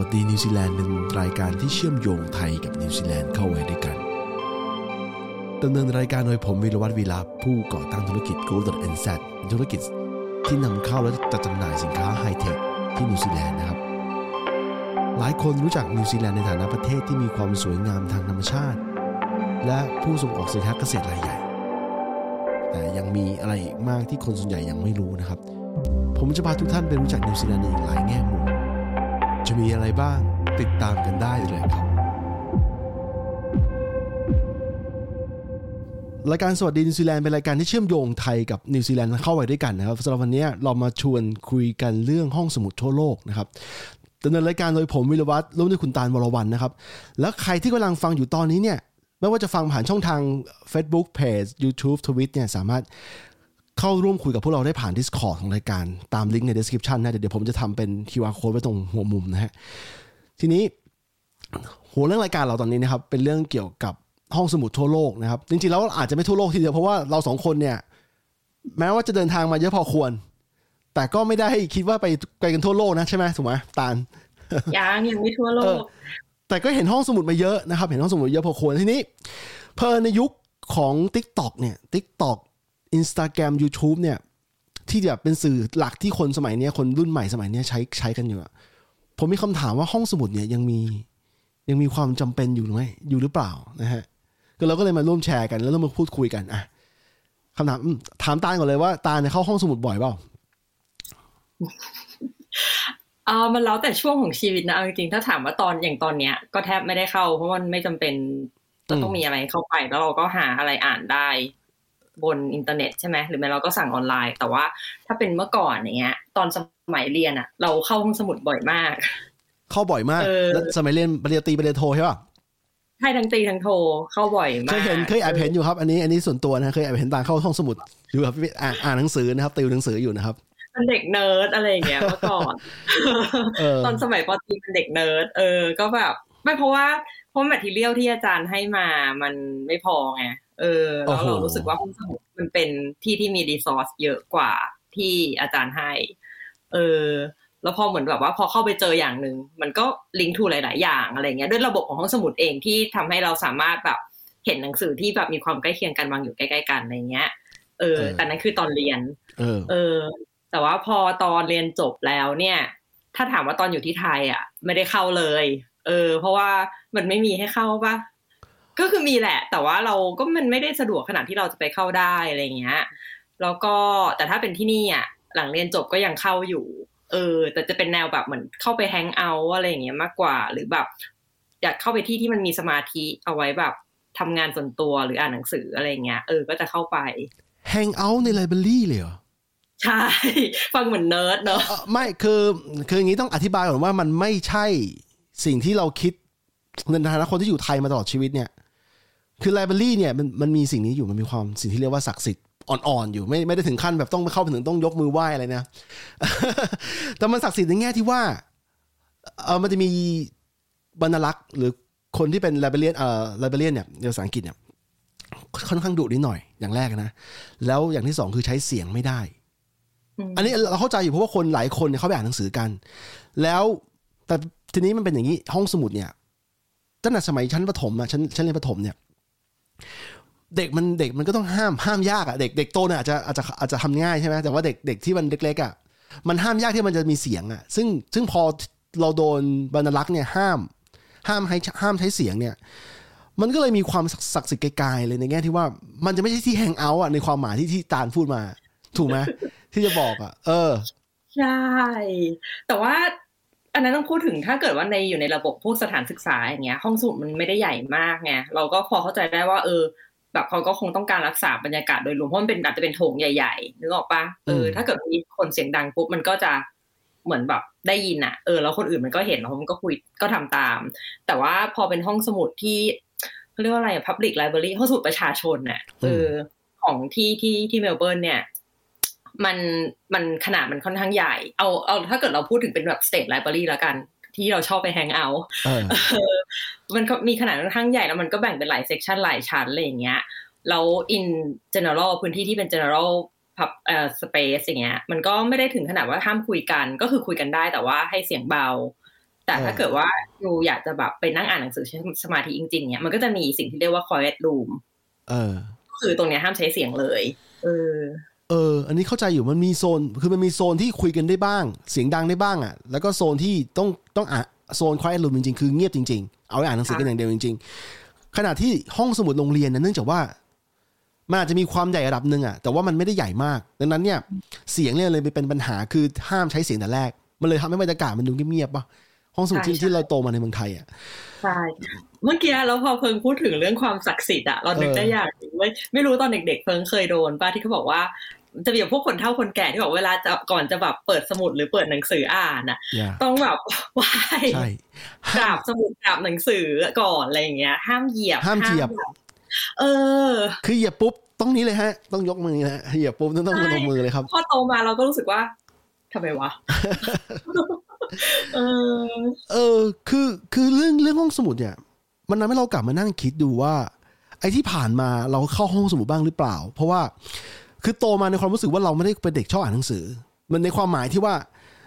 สวัสดีนิวซีแลนด์เป็นรายการที่เชื่อมโยงไทยกับนิวซีแลนด์เข้าไว้ด้วยกันดำเนินรายการโดยผมวิรวัตรวีลาผู้ก่อตั้งธุรกิจ Gold NZ ธุรกิจที่นำเข้าและจัดจำหน่ายสินค้าไฮเทคที่นิวซีแลนด์นะครับ หลายคนรู้จักนิวซีแลนด์ในฐานะประเทศที่มีความสวยงามทางธรรมชาติ และผู้ส่งออกสินค้าเกษตรรายใหญ่ แต่ยังมีอะไรอีกมากที่คนส่วนใหญ่ยังไม่รู้นะครับ ผมจะพาทุกท่านไปรู้จักนิวซีแลนด์ในอีกหลายแง่มุม จะมีอะไรบ้างติดตามกันได้เลยครับ รายการสวัสดีนิวซีแลนด์เป็นรายการที่เชื่อมโยงไทยกับนิวซีแลนด์เข้าไว้ด้วยกันนะครับสำหรับวันนี้เรามาชวนคุยกันเรื่องห้องสมุดทั่วโลกนะครับดำเนินรายการโดยผมวิรวัตรร่วมด้วยคุณตาลวรวันนะครับ แล้วใครที่กำลังฟังอยู่ตอนนี้เนี่ยไม่ว่าจะฟังผ่านช่องทาง Facebook Page YouTube Twitter เนี่ยสามารถ เข้าร่วมคุยกับพวกเราได้ผ่าน Discord ของรายการตามลิงก์ใน description นะ เดี๋ยวผมจะทำเป็น QR code ไว้ตรงหัวมุมนะฮะ ทีนี้หัวเรื่องรายการเราตอนนี้นะครับ เป็นเรื่องเกี่ยวกับห้องสมุดทั่วโลกนะครับ จริงๆแล้วอาจจะไม่ทั่วโลกทีเดียว เพราะว่าเราสองคนเนี่ย แม้ว่าจะเดินทางมาเยอะพอควร แต่ก็ไม่ได้คิดว่าไปไกลกันทั่วโลกนะใช่ไหมถูกไหมตาลยังยังไม่ทั่วโลเอกอแต่ก็เห็นห้องสมุดมาเยอะนะครับ เห็นห้องสมุดเยอะพอควรทีนี้เพอในยุคของ Tik t o อกเนี่ย Tik t o อก Instagram YouTube เนี่ย ที่แบบเป็นสื่อหลักที่คนสมัยนี้คนรุ่นใหม่สมัยนี้ใช้ใช้กันอยู่อะผมมีคำถามว่าห้องสมุดเนี่ยยังมียังมีความจำเป็นอยู่หรือไม่อยู่หรือเปล่านะฮะก็เราก็เลยมาร่วมแชร์กันแล้วเรามาพูดคุยกันอะคำถามถามตาลก่อนเลยว่าตาลเนี่ยเข้าห้องสมุดบ่อยเปล่าเออมันแล้วแต่ช่วงของชีวิตนะเอาจริงๆถ้าถามว่าตอนอย่างตอนเนี้ย ก็แทบไม่ได้เข้า เพราะมันไม่จำเป็นจะต้องมีอะไรเข้าไป แล้วเราก็หาอะไรอ่านได้ บนอินเทอร์เน็ตใช่ไหมหรือไม่เราก็สั่งออนไลน์ แต่ว่าถ้าเป็นเมื่อก่อนอย่างเงี้ย ตอนสมัยเรียนอะเราเข้าห้องสมุดบ่อยมาก เข้าบ่อยมากเออแล้วสมัยเรียนปริญญาตรีปริญญาโทใช่ป่ะใช่ทั้งตรีทั้งโทเข้าบ่อยมากเคยเห็นเคยแอบเห็นอยู่ครับ อันนี้อันนี้ส่วนตัวนะเคยแอบเห็นตาลเข้าห้องสมุดอยู่ครับอ่านอ่านหนังสือนะครับติวหนังสืออยู่นะครับเป็นเด็กเนิร์ดอะไรอย่างเงี้ยเมื่อก่อนเออตอนสมัยปตรีเป็นเด็กเนิร์ดเออ ก็แบบไม่เพราะว่าเพราะ material ที่อาจารย์ให้มามันไม่พอไง เออแล้วเรารู้สึกว่าห้องสมุดมันเป็นที่ที่มี resource เยอะกว่าที่อาจารย์ให้ เออ แล้วพอเหมือนแบบว่าพอเข้าไปเจออย่างหนึ่งมันก็ link to หลาย ๆ อย่างอะไรเงี้ยด้วยระบบของห้องสมุดเองที่ทำให้เราสามารถแบบเห็นหนังสือที่แบบมีความใกล้เคียงกันวางอยู่ใกล้ๆกันอะไรเงี้ย เออ แต่นั้นคือตอนเรียน เออเออแต่ว่าพอตอนเรียนจบแล้วเนี่ย ถ้าถามว่าตอนอยู่ที่ไทย อะ ไม่ได้เข้าเลย เออ เพราะว่ามันไม่มีให้เข้าปะ ก็คือมีแหละ แต่ว่าเราก็มันไม่ได้สะดวกขนาดที่เราจะไปเข้าได้อะไรเงี้ย แล้วก็แต่ถ้าเป็นที่นี่อะหลังเรียนจบก็ยังเข้าอยู่ เออ แต่จะเป็นแนวแบบเหมือนเข้าไปแฮงเอาท์อะไรอย่างเงี้ยมากกว่า หรือแบบ อยากเข้าไปที่ที่มันมีสมาธิเอาไว้แบบทำงานส่วนตัวหรืออ่านหนังสืออะไรเงี้ยเออก็จะเข้าไปhang out ใน library เลยเหรอใช่ ฟังเหมือนเนิร์ดเนอะเอ่อไม่คือคืออย่างนี้ต้องอธิบายก่อนว่ามันไม่ใช่สิ่งที่เราคิดในฐานะคนที่อยู่ไทยมาตลอดชีวิตเนี่ย คือ library เนี่ยมันมันมีสิ่งนี้อยู่มันมีความสิ่งที่เรียกว่าศักดิ์สิทธิ์อ่อนๆอยู่ไม่ไม่ได้ถึงขั้นแบบต้องไปเข้าไปถึงต้องยกมือไหว้อะไรนะ แต่มันศักดิ์สิทธิ์ในแง่ที่ว่าเออมันจะมีบรรณารักษ์หรือคนที่เป็น librarian เอ่อ librarian เนี่ยในภาษาอังกฤษเนี่ยค่อนข้างดุนิดหน่อยอย่างแรกนะ แล้วอย่างที่สองคือใช้เสียงไม่ได้ อันนี้เราเข้าใจอยู่เพราะว่าคนหลายคนเนี่ยเขาไปอ่านหนังสือกัน แล้วแต่ทีนี้มันเป็นอย่างนี้ห้องสมุดเนี่ยตั้งแต่สมัยชั้นประถมอะชั้นชั้นเรียนประถมเนี่ย เด็กมันเด็กมันก็ต้องห้ามห้ามยากอะเด็กเด็กโตเนี่ยอาจจะอาจจะอาจจะทำง่ายใช่ไหมแต่ว่าเด็กเด็กที่มันเล็กๆอะมันห้ามยากที่มันจะมีเสียงอะซึ่งซึ่งพอเราโดนบรรลักษ์เนี่ยห้าม ห้ามให้ห้ามใช้เสียงเนี่ย มันก็เลยมีความศักดิ์สิทธิ์ไกลๆเลยในแง่ที่ว่ามันจะไม่ใช่ที่แฮงเอาท์อะในความหมายที่ที่ตาลพูดมา ถูกไหมที่จะบอกอะ เออ ใช่ แต่ว่า อันนั้นต้องพูดถึงถ้าเกิดว่าในอยู่ในระบบพวกสถานศึกษาอย่างเงี้ย ห้องสมุดมันไม่ได้ใหญ่มากไงเราก็พอเข้าใจได้ว่า เออ แบบเขาก็คงต้องการรักษาบรรยากาศโดยรวมเพราะมันเป็นอาจจะเป็นโถงใหญ่ๆนึกออกปะเอออืมถ้าเกิดมีคนเสียงดังปุ๊บมันก็จะเหมือนแบบได้ยินอะเออแล้วคนอื่นมันก็เห็นแล้วมันก็คุยก็ทำตาม แต่ว่าพอเป็นห้องสมุดที่เขาเรียกว่าอะไรอะ public library ห้องสมุดประชาชนน่ะเออของที่ที่ที่เมลเบิร์นเนี่ย มันมันขนาดมันค่อนข้างใหญ่ เอาเอาถ้าเกิดเราพูดถึงเป็นแบบ state library แล้วกัน ที่เราชอบไป hang out เออเออมันก็มีขนาดค่อนข้างใหญ่แล้วมันก็แบ่งเป็นหลาย section หลายชั้นอะไรอย่างเงี้ยแล้ว in general พื้นที่ที่เป็น general พับเอ่อ space อย่างเงี้ยมันก็ไม่ได้ถึงขนาดว่าห้ามคุยกัน ก็คือคุยกันได้แต่ว่าให้เสียงเบา แต่ถ้าเกิดว่าอยู่อยากจะแบบไปนั่งอ่านหนังสือใช้สมาธิจริงๆเนี่ยมันก็จะมีสิ่งที่เรียกว่า quiet room เออคือตรงเนี้ยห้ามใช้เสียงเลย เออ เออ อันนี้เข้าใจอยู่มันมีโซน คือมันมีโซนที่คุยกันได้บ้าง เสียงดังได้บ้างอะ แล้วก็โซนที่ต้องต้องอ่านโซน quiet room จริงๆ คือเงียบจริงๆ เอาไว้อ่านหนังสือกันอย่างเดียวจริง ๆ ขณะที่ห้องสมุดโรงเรียนนะเนื่องจากว่ามันอาจจะมีความใหญ่ระดับหนึ่งอะ แต่ว่ามันไม่ได้ใหญ่มาก ดังนั้นเนี่ย เสียงเนี่ยเลยเป็นปัญหา คือห้ามใช้เสียงแต่แรก มันเลยทำให้บรรยากาศมันดูเงียบๆป่ะ ห้องสมุดที่ใช่ที่เราโตมาในเมืองไทยอะ ใช่ เมื่อกี้แล้วพอเพิงพูดถึงเรื่องความศักดิ์สิทธิ์อะเรานึกเออได้อย่างหนึ่งเว้ยไม่รู้ตอนเด็ก ๆ เพิงเคยโดนป้าที่เขาบอกว่าจะมีแบบพวกคนเฒ่าคนแก่ที่บอกเวลาจะก่อนจะแบบเปิดสมุดหรือเปิดหนังสืออ่านอะอย่าต้องแบบไหว้ใช่กราบสมุดกราบหนังสือก่อนอะไรอย่างเงี้ย ห้ามเหยียบห้ามเหยียบแบบเออ คือเหยียบปุ๊บต้องนี้เลยฮะ ต้องยกมือนะฮะเหยียบปุ๊บต้องต้องใช่ลงมือเลยครับพอโตมาเราก็รู้สึกว่าทำไมวะเออ เออ คือคือเรื่องเรื่องห้องสมุดเนี่ย มันทำให้เรากลับมานั่งคิดดูว่า ไอ้ที่ผ่านมาเราเข้าห้องสมุดบ้างหรือเปล่า เพราะว่าคือโตมาในความรู้สึกว่าเราไม่ได้เป็นเด็กชอบอ่านหนังสือ มันในความหมายที่ว่า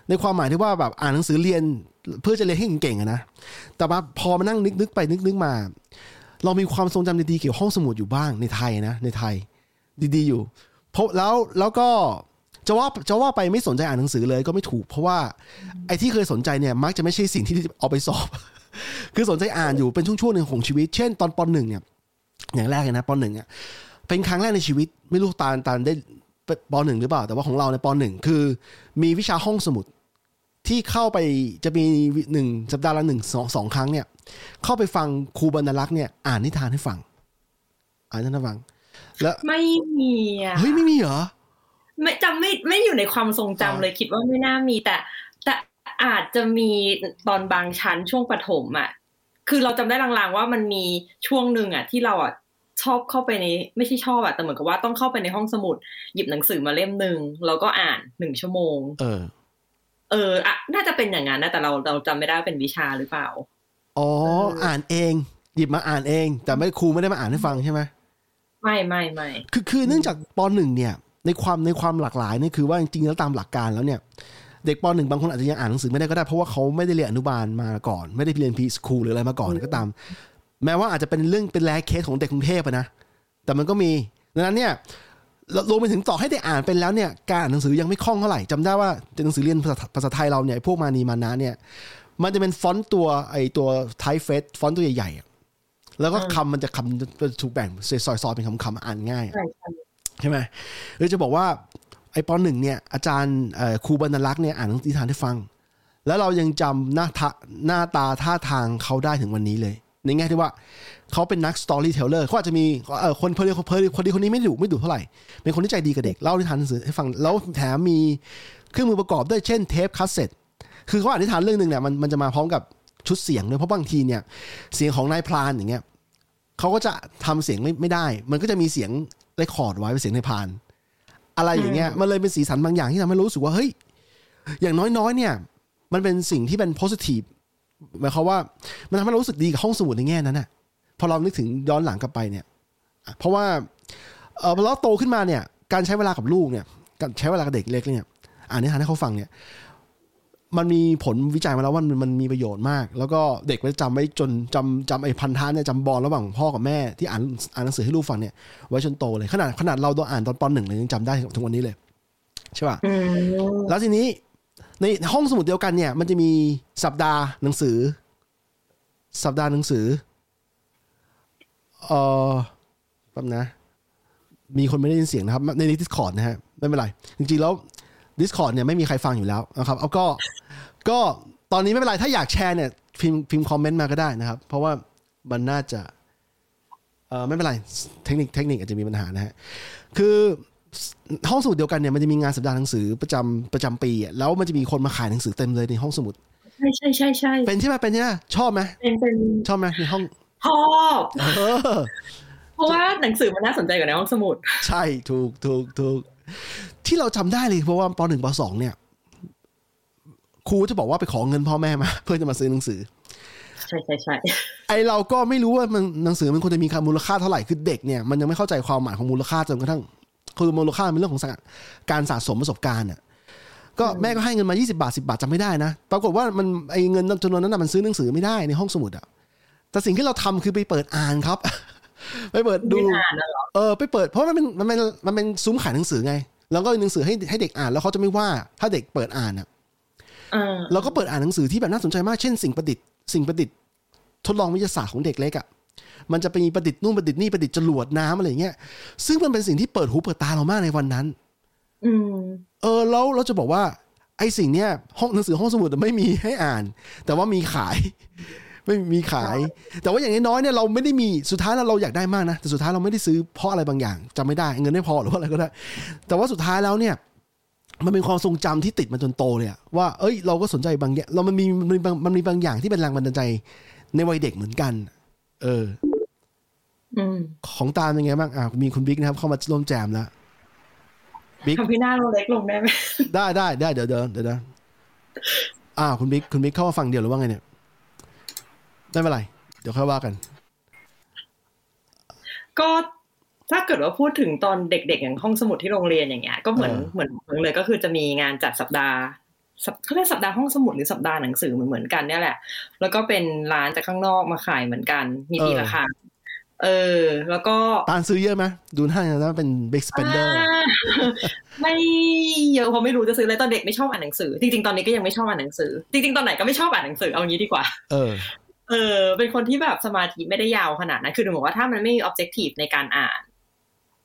ในความหมายที่ว่าแบบอ่านหนังสือเรียนเพื่อจะเรียนให้เก่งๆนะ แต่ว่าพอมานั่งนึกนึกไปนึกนึกมา เรามีความทรงจำดีๆเกี่ยวกับห้องสมุดอยู่บ้างในไทยนะ ในไทย ดีๆอยู่ เพราะแล้วแล้วก็จะว่าจะว่าไปไม่สนใจอ่านหนังสือเลยก็ไม่ถูก เพราะว่าไอ้ที่เคยสนใจเนี่ยมักจะไม่ใช่สิ่งที่เอาไปสอบ คือสนใจอ่านอยู่เป็นช่วงๆหนึ่งของชีวิต เช่นตอนปหนึ่งเนี่ย อย่างแรกเลยนะปหนึ่งอะเป็นครั้งแรกในชีวิต ไม่รู้ตาลตาลได้ปหนึ่งหรือเปล่า แต่ว่าของเราในปหนึ่งคือ มีวิชาห้องสมุดที่เข้าไปจะมีหนึ่งสัปดาห์ละหนึ่งสองสองครั้งเนี่ย เข้าไปฟังครูบรรลักษ์เนี่ยอ่านนิทานให้ฟัง อ่านนิทานให้ฟัง แล้วไม่มีอะเฮ้ยไม่มีเหรอไม่จำไม่ไม่อยู่ในความทรงจำอ๋อเลยคิดว่าไม่น่ามีแต่แต่ อาจจะมีตอนบางชั้นช่วงประถมอะ คือเราจำได้ลางๆว่ามันมีช่วงหนึ่งอะ ที่เราอะชอบเข้าไปในไม่ใช่ชอบอะแต่เหมือนกับว่าต้องเข้าไปในห้องสมุด หยิบหนังสือมาเล่มหนึ่งแล้วก็อ่านหนึ่งชั่วโมง เออ เอออะน่าจะเป็นอย่างนั้นนะแต่เราเราจำไม่ได้ว่าเป็นวิชาหรือเปล่าอ๋อเอออ่อ่านเอง หยิบมาอ่านเอง แต่ไม่ครูไม่ได้มาอ่านให้ฟังใช่ไหมไม่ไม่ไม่คือคือเนื่องจากปหนึ่งเนี่ย ในความในความหลากหลายเนี่ยคือว่าจริงๆแล้วตามหลักการแล้วเนี่ย เด็กปหนึ่งบางคนอาจจะยังอ่านหนังสือไม่ได้ก็ได้เพราะว่าเขาไม่ได้เรียนอนุบาลมาก่อน ไม่ได้เรียนพีสคูลหรืออะไรมาก่อนก็ตาม แม้ว่าอาจจะเป็นเรื่องเป็นแรเคสของเด็กกรุงเทพอะนะแต่มันก็มีดังนั้นเนี่ยรวมไปถึงต่อให้ได้อ่านเป็นแล้วเนี่ยการอ่านหนังสือยังไม่คล่องเท่าไหร่จำได้ว่าหนังสือเรียนภาษาภาษาไทยเราเนี่ยพวกมานีมานะเนี่ย มันจะเป็นฟอนต์ตัวไอตัวไทเฟสฟอนต์ตัวใหญ่ๆอะแล้วก็คำมันจะคำจะถูกแบ่งซอยๆเป็นคำๆอ่านง่ายใช่ใช่ใช่ไหมหรือจะบอกว่าไอ้ปหนึ่งเนี่ยอาจารย์เอ่อครูบรรณลักษณ์เนี่ยอ่านนิทานให้ฟัง แล้วเรายังจำหน้าทะหน้าตาท่าทางเขาได้ถึงวันนี้เลย ในแง่ที่ว่าเขาเป็นนัก storyteller เขาอาจจะมีเอ่อคนเพลคนเพลคนดีคนนี้ไม่ดุไม่ดุเท่าไหร่ เป็นคนที่ใจดีกับเด็กเล่านิทานหนังสือให้ฟังแล้วแถมมีเครื่องมือประกอบด้วยเช่นเทปคาสเซ็ตคือเขาอ่านนิทานเรื่องหนึ่งเนี่ยมันมันจะมาพร้อมกับชุดเสียงด้วยเพราะบางทีเนี่ยเสียงของนายพรานอย่างเงี้ยเขาก็จะทำเสียงไม่ไม่ได้ มันก็จะมีเสียง record ไว้เป็นเสียงนายพราน อะไรอย่างเงี้ยมันเลยเป็นสีสันบางอย่างที่ทำให้เรารู้สึกว่าเฮ้ยอย่างน้อยๆเนี่ย มันเป็นสิ่งที่เป็น positive หมายความว่ามันทำให้เรารู้สึกดีกับห้องสมุดในแง่นั้นน่ะพอเรานึกถึงย้อนหลังกลับไปเนี่ย เพราะว่าเออพอเราโตขึ้นมาเนี่ย การใช้เวลากับลูกเนี่ยการใช้เวลากับเด็กเล็กเนี่ย อ่านนิทานให้เขาฟังเนี่ย มันมีผลวิจัยมาแล้วว่ามันมันมีประโยชน์มาก แล้วก็เด็กมันจะจำไว้จนจำจำไอ้พันธะเนี่ยจำบอลระหว่างพ่อกับแม่ที่อ่านอ่านหนังสือให้ลูกฟังเนี่ยไว้จนโตเลยขนาดขนาดเราตอนอ่านตอนปหนึ่งเลยยังจำได้ถึงวันนี้เลยใช่ป่ะอืมแล้วทีนี้ในห้องสมุดเดียวกันเนี่ย มันจะมีสัปดาห์หนังสือ สัปดาห์หนังสือเออแป๊บนะ มีคนไม่ได้ยินเสียงนะครับ ใน Discord นะฮะไม่เป็นไร จริงๆแล้ว Discord เนี่ยไม่มีใครฟังอยู่แล้วนะครับเอาก็ก็ตอนนี้ไม่เป็นไรถ้าอยากแชร์เนี่ยพิมพ์พิมพ์คอมเมนต์มาก็ได้นะครับ เพราะว่ามันน่าจะเออไม่เป็นไรเทคนิคเทคนิคอาจจะมีปัญหานะฮะคือห้องสมุดเดียวกันเนี่ยมันจะมีงานสัปดาห์หนังสือประจำประจำปีอะแล้วมันจะมีคนมาขายหนังสือเต็มเลยในห้องสมุดใช่ใช่ใช่ใช่เป็นใช่ไหมเป็นใช่ไหมชอบไหมเป็นเป็นชอบไหมในห้องชอบเออเพราะว่าหนังสือมันน่าสนใจกว่าในห้องสมุด ใช่ถูกถูกถูก ที่เราจำได้เลยเพราะว่าปหนึ่งปสองเนี่ย ครูจะบอกว่าไปขอเงินพ่อแม่มา เพื่อจะมาซื้อหนังสือ ใช่ใช่ใช่ไอเราก็ไม่รู้ว่ามันหนังสือมันควรจะมีมูลค่าเท่าไหร่คือเด็กเนี่ยมันยังไม่เข้าใจความหมายของมูลค่าจนกระทั่งคือมูลค่าเป็นเรื่องของการสะสมประสบการณ์อะก็แม่ก็ให้เงินมา 20 บาท 10 บาทจำไม่ได้นะ ปรากฏว่ามันไอ้เงินจำนวนนั้นนะมันซื้อหนังสือไม่ได้ในห้องสมุดอะแต่สิ่งที่เราทำคือไปเปิดอ่านครับ ไปเปิดดูไม่อ่านแล้วเหรอเออไปเปิด เพราะมันเป็นมันเป็นมันเป็นซุ้มขายหนังสือไง แล้วก็มีหนังสือให้ให้เด็กอ่านแล้วเขาจะไม่ว่าถ้าเด็กเปิดอ่านอะเออเราก็เปิดอ่านหนังสือที่แบบน่าสนใจมากเช่นสิ่งประดิษฐ์สิ่งประดิษฐ์ ทดลองวิทยาศาสตร์ของเด็กเล็กอะมันจะไปมีประดิษฐ์นู่นประดิษฐ์นี่ประดิษฐ์จรวดน้ำอะไรอย่างเงี้ยซึ่งมันเป็นสิ่งที่เปิดหูเปิดตาเรามากในวันนั้นอืมเออแล้วเราจะบอกว่า ไอ้สิ่งเนี้ยห้องหนังสือห้องสมุดไม่มีให้อ่าน แต่ว่ามีขาย ไม่มีขาย แต่ว่าอย่างน้อยๆเนี่ยเราไม่ได้มีสุดท้ายแล้วเราอยากได้มากนะแต่สุดท้ายเราไม่ได้ซื้อเพราะอะไรบางอย่างจำไม่ได้เงินไม่พอหรือว่าอะไรก็ได้ แต่ว่าสุดท้ายแล้วเนี่ยมันเป็นความทรงจำที่ติดมาจนโตเลยอะว่าเอ้ยเราก็สนใจบางอย่างเรามันมีมันมีบางมันมีบางอย่างที่เป็นแรงบันดาลใจในวัยเด็กเหมือนกัน เอออืมของตามยังไงบ้างอะมีคุณบิ๊กนะครับ เข้ามาร่วมแจมแล้วบิ๊กทำให้หน้าเราเล็กลงได้ไหมได้ได้ได้เดี๋ยวเดี๋ยวเดี๋ยวนะอ่าคุณบิ๊กคุณบิ๊กเข้ามาฟังเดียวหรือว่าไงเนี่ย ไม่เป็นไร เดี๋ยวค่อยว่ากัน ก็ถ้าเกิดว่าพูดถึงตอนเด็กๆอย่างห้องสมุดที่โรงเรียนอย่างเงี้ย ก็เหมือนเออเหมือนเหมือนเลยก็คือจะมีงานจัดสัปดาห์สัปเขาเรียกสัปดาห์ห้องสมุดหรือสัปดาห์หนังสือเหมือนเหมือนกันเนี่ยแหละ แล้วก็เป็นร้านจากข้างนอกมาขายเหมือนกัน มีปีละครั้งเออ แล้วก็ตานซื้อเยอะไหมดูท่านะเป็น big spender อ่าไม่เยอะเพราะไม่รู้จะซื้ออะไรตอนเด็กไม่ชอบอ่านหนังสือ จริงๆตอนนี้ก็ยังไม่ชอบอ่านหนังสือ จริงๆตอนไหนก็ไม่ชอบอ่านหนังสือเอางี้ดีกว่า เออ เออ เป็นคนที่แบบสมาธิไม่ได้ยาวขนาดนั้น คือถึงบอกว่าถ้ามันไม่มี objective ในการอ่าน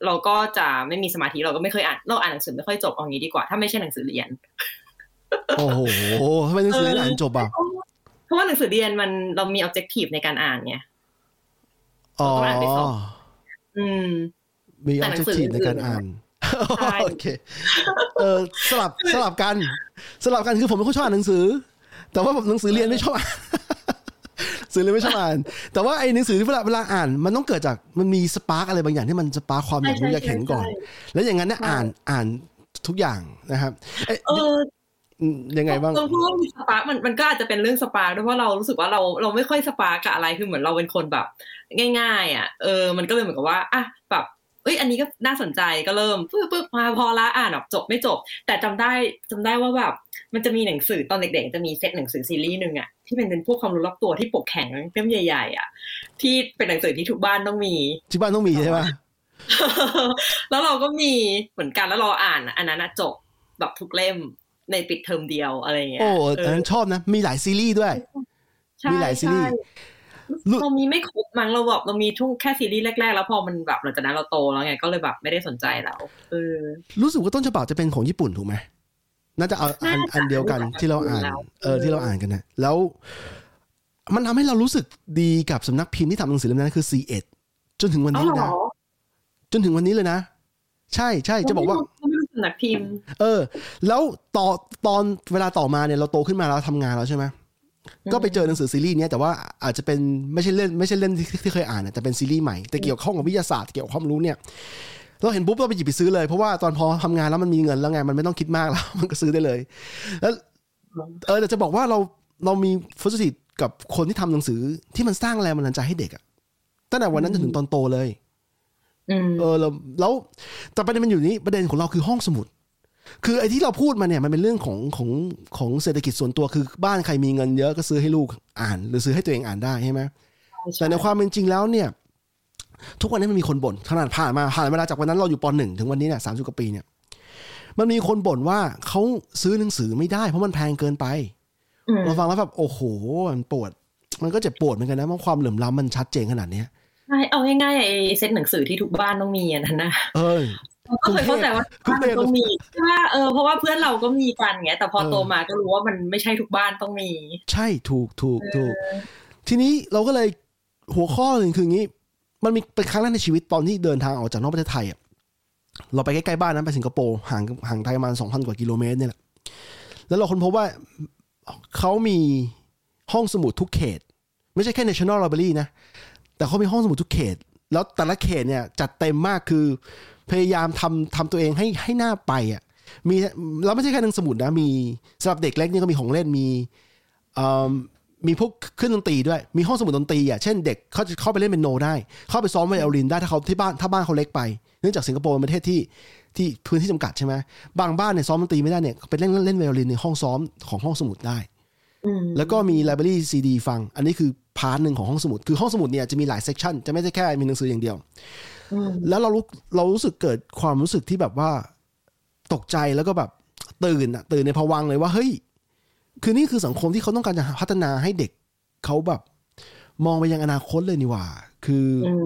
เราก็จะไม่มีสมาธิเราก็ไม่เคยอ่านเราอ่านหนังสือไม่ค่อยจบเอางี้ดีกว่า ถ้าไม่ใช่หนังสือเรียน โอ้โหทำไมหนังสืออ่านจบอะเพราะว่าหนังสือเรียนมันเรามี objective ในการอ่านไงอ๋อต้องอ่านไปสองอืม มีแต่หนังสือ objective ในการอ่านใช่โอเค เออสลับสลับกัน สลับกันคือผมเป็นคนชอบอ่านหนังสือ แต่ว่าผมหนังสือเรียนไม่ชอบอ่าน หนังสือเรียนไม่ชอบอ่าน แต่ว่าไอ้หนังสือที่เวลาเวลาอ่าน มันต้องเกิดจากมันมี spark อะไรบางอย่างที่มัน spark ความอยากรู้อยากเห็นก่อน แล้วอย่างนั้นเนี่ยอ่านอ่านทุกอย่างนะครับเอ๊ะเออยังไงบ้างตรงพูดว่ามี spark มันมันก็อาจจะเป็นเรื่อง spark ด้วยเพราะเรารู้สึกว่าเราเราไม่ค่อย spark กับอะไรคือเหมือนเราเป็นคนแบบ ง่าย ๆ อะเออมันก็เลยเหมือนกับว่าอะแบบ เอ้ยอันนี้ก็น่าสนใจก็เริ่มปึ๊บปึ๊บมาพอละอ่านแบบจบไม่จบ แต่จำได้จำได้ว่าแบบมันจะมีหนังสือตอนเด็กๆจะมีเซตหนังสือซีรีส์หนึ่งอะที่เป็นเป็นพวกความรู้รอบตัวที่ปกแข็งเล่มใหญ่ๆอะที่เป็นหนังสือที่ทุกบ้านต้องมีที่บ้านต้องมีใช่ไหมแล้วเราก็มีเหมือนกันแล้วเราอ่านอะอันนั้นอะจบแบบทุกเล่มในปิดเทอมเดียวอะไรอย่างเงี้ยโอ้เออันอนั้นชอบนะ มีหลายซีรีส์ด้วยใช่มีหลายซีรีส์ใช่รู้ เรามีไม่ครบมั้งเราแบบเรามีทุกแค่ซีรีส์แรกๆ แล้วพอมันแบบหลังจากนั้นเราโตแล้วไงก็เลยแบบไม่ได้สนใจแล้วเออรู้สึกว่าต้นฉบับจะเป็นของญี่ปุ่นถูกไหมน่าจะเอาอันน่าจะอันเดียวกันที่เราอ่านแล้วเออที่เราอ่านกันนะแล้วมันทำให้เรารู้สึกดีกับสำนักพิมพ์ที่ทำหนังสือเล่มนั้นคือ C1 จนถึงวันอ๋อนี้เหรนะอจนถึงวันนี้เลยนะ ใช่ใช่จะบอกว่าเราไม่รู้สำนักพิมพ์ เออ แล้วต่อตอนเวลาต่อมาเนี่ยเราโตขึ้นมาแล้วทำงานแล้วใช่ไหม ก็ไปเจอหนังสือซีรีส์เนี้ยแต่ว่าอาจจะเป็นไม่ใช่เล่นไม่ใช่เล่นที่ที่เคยอ่านนะแต่เป็นซีรีส์ใหม่แต่เกี่ยวข้องกับวิทยาศาสตร์เกี่ยวกับความรู้เนี่ยเราเห็นปุ๊บเราไปหยิบไปซื้อเลย เพราะว่าตอนพอทำงานแล้วมันมีเงินแล้วไงมันไม่ต้องคิดมากแล้ว มันก็ซื้อได้เลย แล้วเออแต่จะบอกว่าเราเรามีฟุตสิตกับคนที่ทำหนังสือที่มันสร้างแรงบันดาลใจให้เด็กอะตั้งแต่วันนั้นจนถึงตอนโตเลยอืมเออแล้วแล้วแต่ประเด็นมันอยู่นี้ประเด็นของเราคือห้องสมุด คือไอ้ที่เราพูดมาเนี่ยมันเป็นเรื่องของของของเศรษฐกิจส่วนตัวคือบ้านใครมีเงินเยอะก็ซื้อให้ลูกอ่าน หรือซื้อให้ตัวเองอ่านได้ใช่ไหมแต่ในความเป็นจริงแล้วเนี่ย ทุกวันนี้มันมีคนบ่นขนาดผ่านมาผ่านเวลาจากวันนั้นเราอยู่ปหนึ่งถึงวันนี้เนี่ยสามสิบกว่าปีเนี่ย มันมีคนบ่นว่าเขาซื้อหนังสือไม่ได้เพราะมันแพงเกินไปอืมเราฟังแล้วแบบโอ้โหมันปวด มันก็เจ็บปวดเหมือนกันนะเพราะความเหลื่อมล้ำมันชัดเจนขนาดเนี้ยใช่เอาง่ายๆไอ้เซตหนังสือที่ทุกบ้านต้องมีอันนั้นนะเออเรา ก็เคยเข้าใจว่ากรุบ้างนเทพต้องมีใช่ไหมเออเพราะว่าเพื่อนเราก็มีกันไงแต่พอเออโตมาก็รู้ว่ามันไม่ใช่ทุกบ้านต้องมี ใช่ถูกถูกถูกทีนี้เราก็เลยหัวข้อหนึ่งคืออย่างนี้ มันมีเป็นครั้งแรกในชีวิตตอนที่เดินทางออกจากนอกประเทศไทยอะเราไปใกล้ๆบ้านนั้นไปสิงคโปร์ห่างห่างไทยประมาณสองพันกว่ากิโลเมตรเนี่ยแหละแล้วเราค้นพบว่าเขามีห้องสมุดทุกเขต ไม่ใช่แค่ National Library นะ แต่เขามีห้องสมุดทุกเขต แล้วแต่ละเขตเนี่ยจัดเต็มมากคือ พยายามทำทำตัวเองให้ให้หน้าไปอะมีแล้วไม่ใช่แค่ห้องสมุดนะมีสำหรับเด็กเล็กนี่ก็มีของเล่นมีเอ่อมีพวกเครื่องดนตรีด้วย มีห้องสมุดดนตรีอะ เช่นเด็กเขาจะเข้าไปเล่นเปียโนได้ เข้าไปซ้อมไวโอลินได้ถ้าเขาที่บ้านถ้าบ้านเขาเล็กไป เนื่องจากสิงคโปร์เป็นประเทศที่ที่พื้นที่จำกัดใช่ไหมบางบ้านเนี่ยซ้อมดนตรีไม่ได้เนี่ยไปเล่นเล่นไวโอลินในห้องซ้อมของห้องสมุดได้อืมแล้วก็มี library ซีดีฟัง อันนี้คือ part หนึ่งของห้องสมุด คือห้องสมุดเนี่ยจะมีหลาย section จะไม่ใช่แค่มีหนังสืออย่างเดียวอืม แล้วเรารู้เรารู้สึกเกิดความรู้สึกที่แบบว่า ตกใจแล้วก็แบบตื่นอะตื่นในภวังค์เลยว่าเฮ้ย คือนี่คือสังคมที่เขาต้องการจะพัฒนาให้เด็กเขาแบบ มองไปยังอนาคตเลยนี่หว่า คืออืม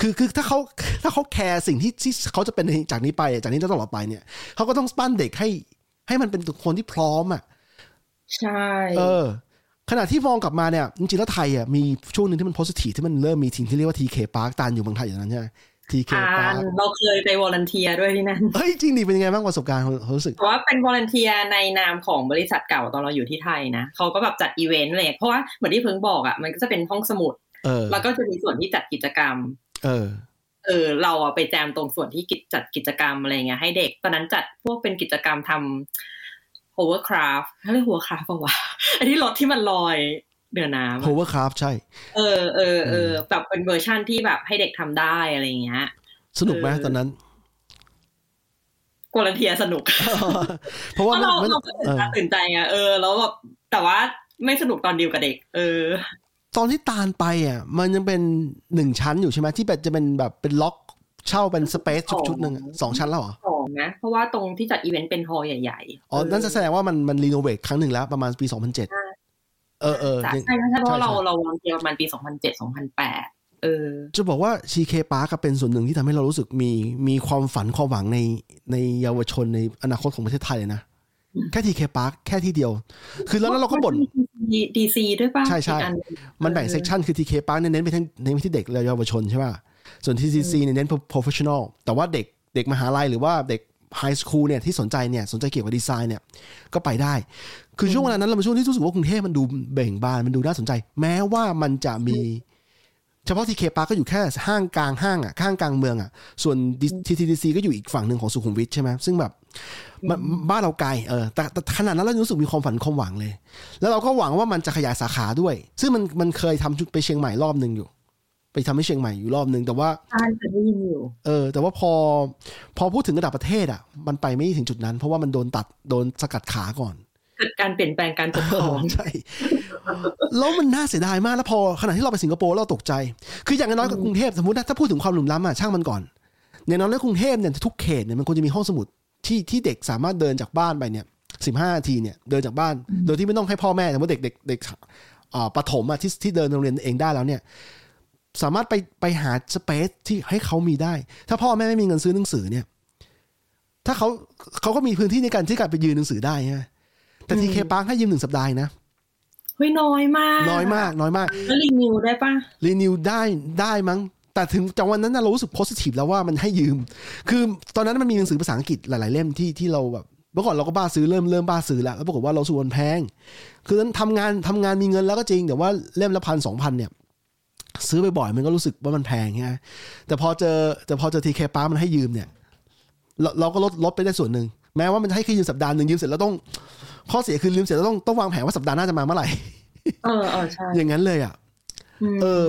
คือคือถ้าเขาถ้าเขาแคร์สิ่งที่ที่เขาจะเป็นจากนี้ไปจากนี้ตลอดไปเนี่ยเขาก็ต้องปั้นเด็กให้ให้มันเป็นคนที่พร้อมอะใช่ เออ ขณะที่มองกลับมาเนี่ยจริงๆแล้วไทยอะมีช่วงหนึ่งที่มัน positive ที่มันเริ่มมีสิ่งที่เรียกว่า TK Park ตาลอยู่เมืองไทยอย่างนั้นใช่ไหม TK อ่า Park เราเคยไป volunteer ด้วยที่นั่นเฮ้ยจริงดิเป็นยังไงบ้างประสบการณ์ความรู้สึกแต่ว่าเป็น volunteer ในนามของบริษัทเก่าตอนเราอยู่ที่ไทยนะเขาก็แบบจัดอีเวนต์เลยเพราะว่าเหมือนที่เพิ่งบอกอะมันก็จะเป็นห้องสมุดเออแล้วก็จะมีส่วนที่จัดกิจกรรม เออ เออ เราอะไปแจมตรงส่วนที่กิจจัดกิจกรรมอะไรเงี้ยให้เด็ก ตอนนั้นจัดพวกเป็นกิจกรรมทำ hovercraft เขาเรียก hovercraft ปะวะอันที่รถที่มันลอย เหนือน้ำอะ hovercraft ใช่ เออเออเออแบบเป็นเวอร์ชั่นที่แบบให้เด็กทำได้อะไรเงี้ย สนุกไหมเออตอนนั้น volunteer สนุก เพราะว่าเพราะเรามันเราก็ตื่เอนอตาตื่นใจไงเออแล้วแบบแต่ว่าไม่สนุกตอนเดียวกับเด็ก เออ ตอนที่ตาลไปอะ มันยังเป็นหนึ่งชั้นอยู่ใช่ไหมที่แบบจะเป็นแบบเป็นล็อกเช่าเป็น space ชุดชุดหนึ่งอะสองชั้นแล้วเหรอสองนะเพราะว่าตรงที่จัดอีเวนต์เป็น hall ใหญ่ ๆ อ๋อ นั่นจะแสดงว่ามันมัน renovate ครั้งหนึ่งแล้วประมาณปี 2007 เออเออใช่ยังใช่ใช่เพราะว่าเราใช่เราวางเทียประมาณปีสองพันเจ็ดสองพันแปดเออ จะบอกว่า TK Park เป็นส่วนหนึ่งที่ทำให้เรารู้สึกมีมีความฝันความหวังในในเยาวชนในอนาคตของประเทศไทยเลยนะอืมแค่ TK Park แค่ที่เดียว คือแล้วเราก็มี TCDC ด้วยป่ะ ใช่ใช่อีกอันมันแบ่ง section คือ TK Park เนี่ยเน้นไปที่เน้นไปที่เด็กและเยาวชนใช่ป่ะ ส่วน TCDC เนี่ยเน้น professional แต่ว่าเด็กเด็กมหาลัยหรือว่าเด็ก ไฮสคูลเนี่ยที่สนใจเนี่ยสนใจเกี่ยวกับดีไซน์เนี่ยก็ไปได้ คือช่วงเวลานั้นเราเป็นช่วงที่รู้สึกว่ากรุงเทพมันดูเบ่งบานมันดูน่าสนใจ แม้ว่ามันจะมีเฉพาะ TK Park ก็อยู่แค่ห้างกลางห้างอะข้างกลางเมืองอะส่วน TTDC ก็อยู่อีกฝั่งหนึ่งของสุขุมวิทใช่ไหมซึ่งแบบบ้านเราไกลเออแต่แต่ขนาดนั้นเรารู้สึกมีความฝันความหวังเลย แล้วเราก็หวังว่ามันจะขยายสาขาด้วย ซึ่งมันมันเคยทำไปเชียงใหม่รอบหนึ่งอยู่ ไปทำให้เชียงใหม่อยู่รอบหนึ่งแต่ว่าใช่เคยได้ยินอยู่ เออ แต่ว่าพอ พอพูดถึงระดับประเทศอะ มันไปไม่ถึงจุดนั้น เพราะว่ามันโดนตัดโดนสกัดขาก่อนเกิดการเปลี่ยนแปลงการปกครองใช่แล้วมันน่าเสียดายมากแล้วพอขณะที่เราไปสิงคโปร์เราตกใจ คืออย่างน้อยกับกรุงเทพสมมตินะถ้าพูดถึงความหลุมล้ำอะช่างมันก่อนอย่างน้อยในกรุงเทพเนี่ยทุกเขตเนี่ยมันควรจะมีห้องสมุดที่ที่เด็กสามารถเดินจากบ้านไปเนี่ยสิบห้านาทีเนี่ยเดินจากบ้าน โดยที่ไม่ต้องให้พ่อแม่แต่ว่าเด็กเด็กเด็กอ่าประถมอะที่ที่เดินโรงเรียนเองได้แล้วเนี่ย สามารถไปไปหาสเปซที่ให้เขามีได้ ถ้าพ่อแม่ไม่มีเงินซื้อหนังสือเนี่ย ถ้าเขาเขาก็มีพื้นที่ในการที่การไปยืนหนังสือได้ใช่ไหมแต่ทีเคปาร์คให้ยืมหนึ่งสัปดาห์เองนะเฮ้ยน้อยมาก น้อยมาก น้อยมากแล้วรีวิวได้ป่ะรีนิวได้ได้มั้ง แต่ถึงจากวันนั้นน่ะเรารู้สึกโพสิทีฟแล้วว่ามันให้ยืม คือตอนนั้นมันมีหนังสือภาษาอังกฤษหลาย ๆ เล่มที่ที่เราแบบเมื่อก่อนเราก็บ้าซื้อเริ่มเริ่มบ้าซื้อแล้วแล้วปรากฏว่าเราสูมันแพง คือทำงานทำงานมีเงินแล้วก็จริงแต่ว่าเล่มละพันสองพันเนี่ย ซื้อไปบ่อยๆมันก็รู้สึกว่ามันแพงใช่ไหมแต่พอเจอแต่พอเจอทีเคป้ามันให้ยืมเนี่ยเราเราก็ลดลดไปได้ส่วนหนึ่งแม้ว่ามันจะให้แค่ยืมสัปดาห์หนึ่งยืมเสร็จแล้วต้อง ข้อเสียคือยืมเสร็จแล้วต้องต้องวางแผนว่าสัปดาห์หน้าจะมาเมื่อไหร่เออเออใช่อย่างนั้นเลยอะมเออ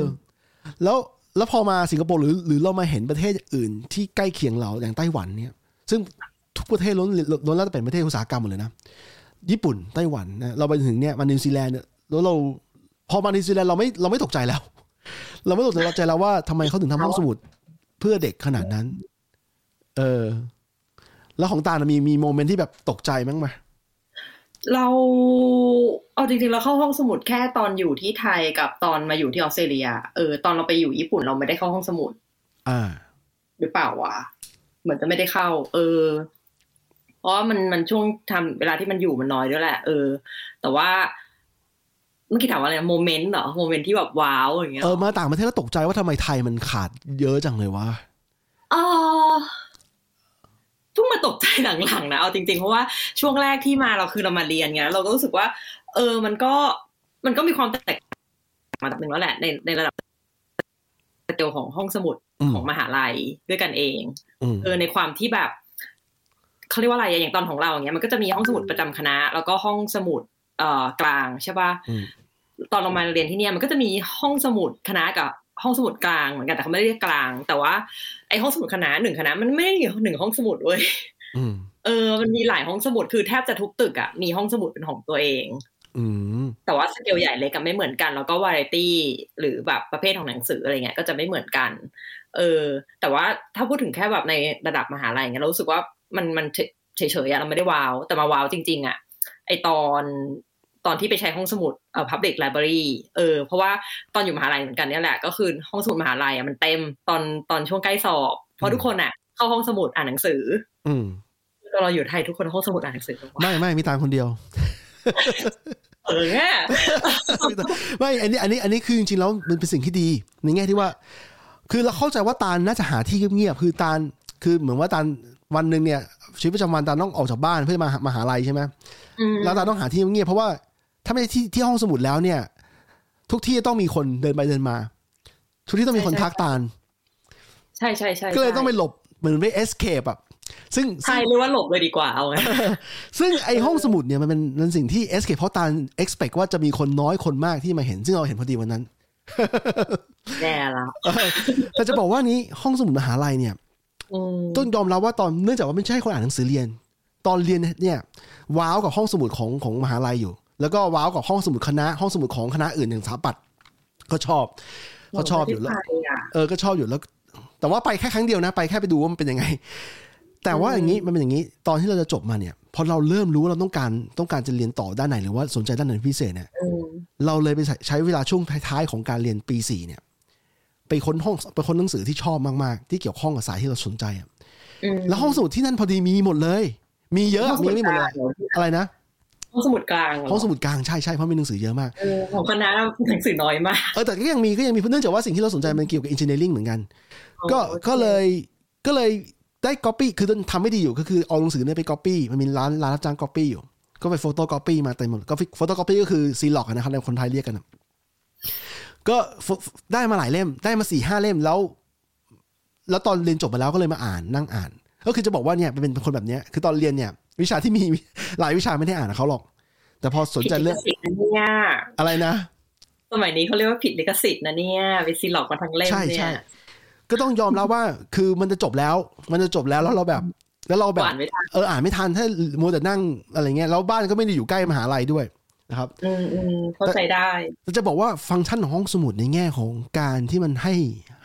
แล้วแล้วพอมาสิงคโปร์หรือหรือเรามาเห็นประเทศอื่น ที่ใกล้เคียงเราอย่างไต้หวันเนี่ย ซึ่งทุกประเทศล้วนล้วนแล้วแต่เป็นประเทศอุตสาหกรรมหมดเลยนะญี่ปุ่นไต้หวันนะเราไปถึงเนี่ยมานิวซีแลนด์เนี่ยแล้วเราพอมานิวซีแลนด์เราไม่เราไม่ตกใจแล้ว เราไม่ตกใจเราใจแล้วว่าทำไมเขาถึงทำห้องสมุดเพื่อเด็กขนาดนั้น เออ แล้วของตาลนะมีมี moment ที่แบบตกใจบ้างไหมเราเอาจริงๆเราเข้าห้องสมุดแค่ตอนอยู่ที่ไทยกับตอนมาอยู่ที่ออสเตรเลีย เออ ตอนเราไปอยู่ญี่ปุ่นเราไม่ได้เข้าห้องสมุด อ่า หรือเปล่าวะเหมือนจะไม่ได้เข้า เออ เพราะว่ามันมันช่วงทำเวลาที่มันอยู่มันน้อยด้วยแหละ เออ แต่ว่า เมื่อกี้ถามว่าอะไรโมเมนต์เหรอโมเมนต์ที่แบบว้าวอย่างเงี้ยเออมาต่างประเทศแล้วตกใจว่าทำไมไทยมันขาดเยอะจังเลยวะเออเพิ่งมาตกใจหลังๆนะเอาจริงๆเพราะว่าช่วงแรกที่มาเราคือเรามาเรียนไงเราก็รู้สึกว่า เออมันก็มันก็มีความแตกต่างมาระดับหนึ่งแล้วแหละในในระดับสเกลของห้องสมุดอืมของมหาลัยด้วยกันเองอืมเออในความที่แบบเขาเรียกว่าอะไรอะอย่างตอนของเราอย่างเงี้ยมันก็จะมีห้องสมุดประจำคณะ แล้วก็ห้องสมุดเอ่อ กลางใช่ป่ะอืมตอนเรามาเรียนที่เนี่ยมันก็จะมีห้องสมุดคณะกับห้องสมุดกลางเหมือนกันแต่เขาไม่ได้เรียกกลาง แต่ว่าไอห้องสมุดคณะหนึ่งคณะมันไม่ได้มีหนึ่งห้องสมุดเว้ยอืมเออ มันมีหลายห้องสมุดคือแทบจะทุกตึกอะมีห้องสมุดเป็นของตัวเองอืมแต่ว่าสเกลใหญ่เล็กกันไม่เหมือนกัน แล้วก็วาไรตี้หรือแบบประเภทของหนังสืออะไรเงี้ยก็จะไม่เหมือนกัน เออ แต่ว่าถ้าพูดถึงแค่แบบในระดับมหาลัยเงี้ยเรารู้สึกว่ามันมันเฉยๆอะเราไม่ได้ว้าวแต่มาว้าวจริง ๆอะ ไอตอนตอนที่ไปใช้ห้องสมุดเอ่อ public library เออเพราะว่าตอนอยู่มหาลัยเหมือนกันเนี่ยแหละ ก็คือห้องสมุดมหาลัยอะมันเต็มตอนตอนช่วงใกล้สอบ เพราะทุกคนอะเข้าห้องสมุดอ่านหนังสือ อืมตอนเราอยู่ไทยทุกคนห้องสมุดอ่านหนังสือกันหมดไม่ไม่มีตามคนเดียวเออเนี่ยไม่อันนี้อันนี้อันนี้คือจริงๆแล้วมันเป็นสิ่งที่ดีในแง่ที่ว่า คือเราเข้าใจว่าตาลน่าจะหาที่เงียบๆคือตาลคือเหมือนว่าตาลวันหนึ่งเนี่ย ชีวิตประจำวันตาลต้องออกจากบ้านเพื่อมามาหาลัยใช่ไหมอืมแล้วตาลต้องหาที่เงียบๆเพราะว่าถ้าไม่ใช่ที่ที่ห้องสมุดแล้วเนี่ย ทุกที่จะต้องมีคนเดินไปเดินมา ทุกที่ต้องมีคนทักตาลใช่ใช่ใช่ก็เลยต้องไปหลบเหมือนไป escape อะซึ่งใช่หรือว่าหลบเลยดีกว่าเอาไงซึ่งไอห้องสมุดเนี่ยมันเป็นมันสิ่งที่ escape เพราะตาล expect ว่าจะมีคนน้อยคนมากที่มาเห็นซึ่งเราเห็นพอดีวันนั้นแย่ละแต่จะบอกว่านี้ห้องสมุดมหาลัยเนี่ยอืม ต้องยอมรับว่าตอนเนื่องจากว่าไม่ใช่คนอ่านหนังสือเรียน ตอนเรียนเนี่ยว้าวกับห้องสมุดของของมหาลัยอยู่ แล้วก็ว้าวกับห้องสมุดคณะ ห้องสมุดของคณะอื่นอย่างสถาปัตย์ก็ชอบก็ชอบอยู่แล้วไม่ได้ไปอะเออก็ชอบอยู่แล้ว แต่ว่าไปแค่ครั้งเดียวนะ ไปแค่ไปดูว่ามันเป็นยังไง แต่ว่าอย่างนี้มันเป็นอย่างนี้ ตอนที่เราจะจบมาเนี่ยพอเราเริ่มรู้ว่าเราต้องการต้องการจะเรียนต่อด้านไหนหรือว่าสนใจด้านไหนพิเศษเนี่ยอืมเราเลยไปใช้ใช้เวลาช่วงท้ายๆของการเรียนปีสี่เนี่ย ไปค้นห้องไปค้นหนังสือที่ชอบมากๆ ที่เกี่ยวข้องกับสายที่เราสนใจอะอืมแล้วห้องสมุดที่นั่นพอดีมีหมดเลย มีเยอะห้องสมีมุดไม่หมดเลยกลางเหรออะไรนะห้องสมุดกลางเหรห้องสมุดกลางใช่ใช่เพราะมีหนังสือเยอะมากเออของคณะหนังสือน้อยมากเออแต่ก็ยังมีก็ยังมีเนื่องจากว่าสิ่งที่เราสนใจมันเกี่ยวกับ engineering เหมือนกัน ก็โอเคก็เลยก็เลยได้ copy คือทำไม่ดีอยู่ก็คือเอาหนังสือเนี่ยไป copy มันมีร้านร้านรับจ้าง copy อยู่ ก็ไป photo copy มาเต็มหมดก็ photo copy ก็คือซีล็อกนะครับในคนไทยเรียกกันนะ ก็ pho- ได้มาหลายเล่มได้มาสี่ห้าเล่มแล้ว แล้วตอนเรียนจบไปแล้วก็เลยมาอ่านนั่งอ่าน ก็คือจะบอกว่าเนี่ยเป็นเป็นคนแบบเนี้ยคือตอนเรียนเนี่ย วิชาที่มีหลายวิชาไม่ได้อ่านกับเขาหรอก แต่พอสนใจเรื่องผิดลิขสิทธิ์นะเนี่ยอะไรนะ สมัยนี้เขาเรียกว่าผิดลิขสิทธิ์นะเนี่ยไปซีหลอกมาทั้งเล่มใช่เนี่ใช่ยก็ต้องยอมรับว่าคือมันจะจบแล้ว มันจะจบแล้วแล้วเราแบบ แล้วเราแบบหวานไม่ทันเอออ่านไม่ทันถ้ามัวแต่นั่งอะไรเงี้ยแล้วบ้านก็ไม่ได้อยู่ใกล้มหาลัยด้วย นะครับอืมอืมเข้าใจได้แต่จะบอกว่าฟังก์ชันของห้องสมุดในแง่ของการที่มันให้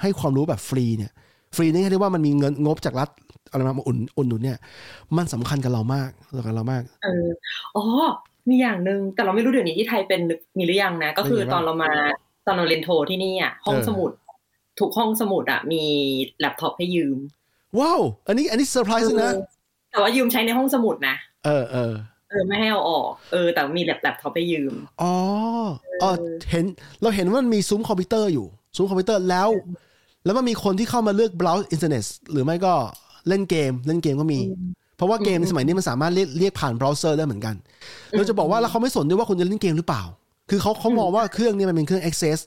ให้ความรู้แบบฟรีเนี่ย ฟรีในแง่ที่ว่ามันมีเงินงบจากรัฐอะไรมาอุ่นอุ่นหนุนเนี่ย มันสำคัญกับเรามากสำคัญกับเรามาก เอออ๋อมีอย่างหนึ่งแต่เราไม่รู้เดี๋ยวนี้ที่ไทยเป็นมีหรือยังนะ ก็คือเป็นไงบ้างตอนเรามาตอนเราเรียนโทที่นี่อะห้องเออสมุดทุกห้องสมุดอะมีแล็ปท็อปให้ยืม ว้าว อันนี้อันนี้เซอร์ไพรส์นะเออแต่ว่ายืมใช้ในห้องสมุดนะ เออเออ เออไม่ให้เอาออก เออ แต่มี lap laptop ให้ยืม อ๋อเออเห็นเราเห็นว่ามันมีซุ้มคอมพิวเตอร์อยู่ ซุ้มคอมพิวเตอร์แล้ว แล้วมันมีคนที่เข้ามาเลือก browse อินเทอร์เน็ตหรือไม่ก็เล่นเกม เล่นเกมก็มี เพราะว่าเกมในสมัยนี้มันสามารถเรียกเรียกผ่านเบราว์เซอร์ได้เหมือนกัน เราจะบอกว่าแล้วเขาไม่สนด้วยว่าคุณจะเล่นเกมหรือเปล่า คือเขาเขามองว่าเครื่องนี้มันเป็นเครื่อง access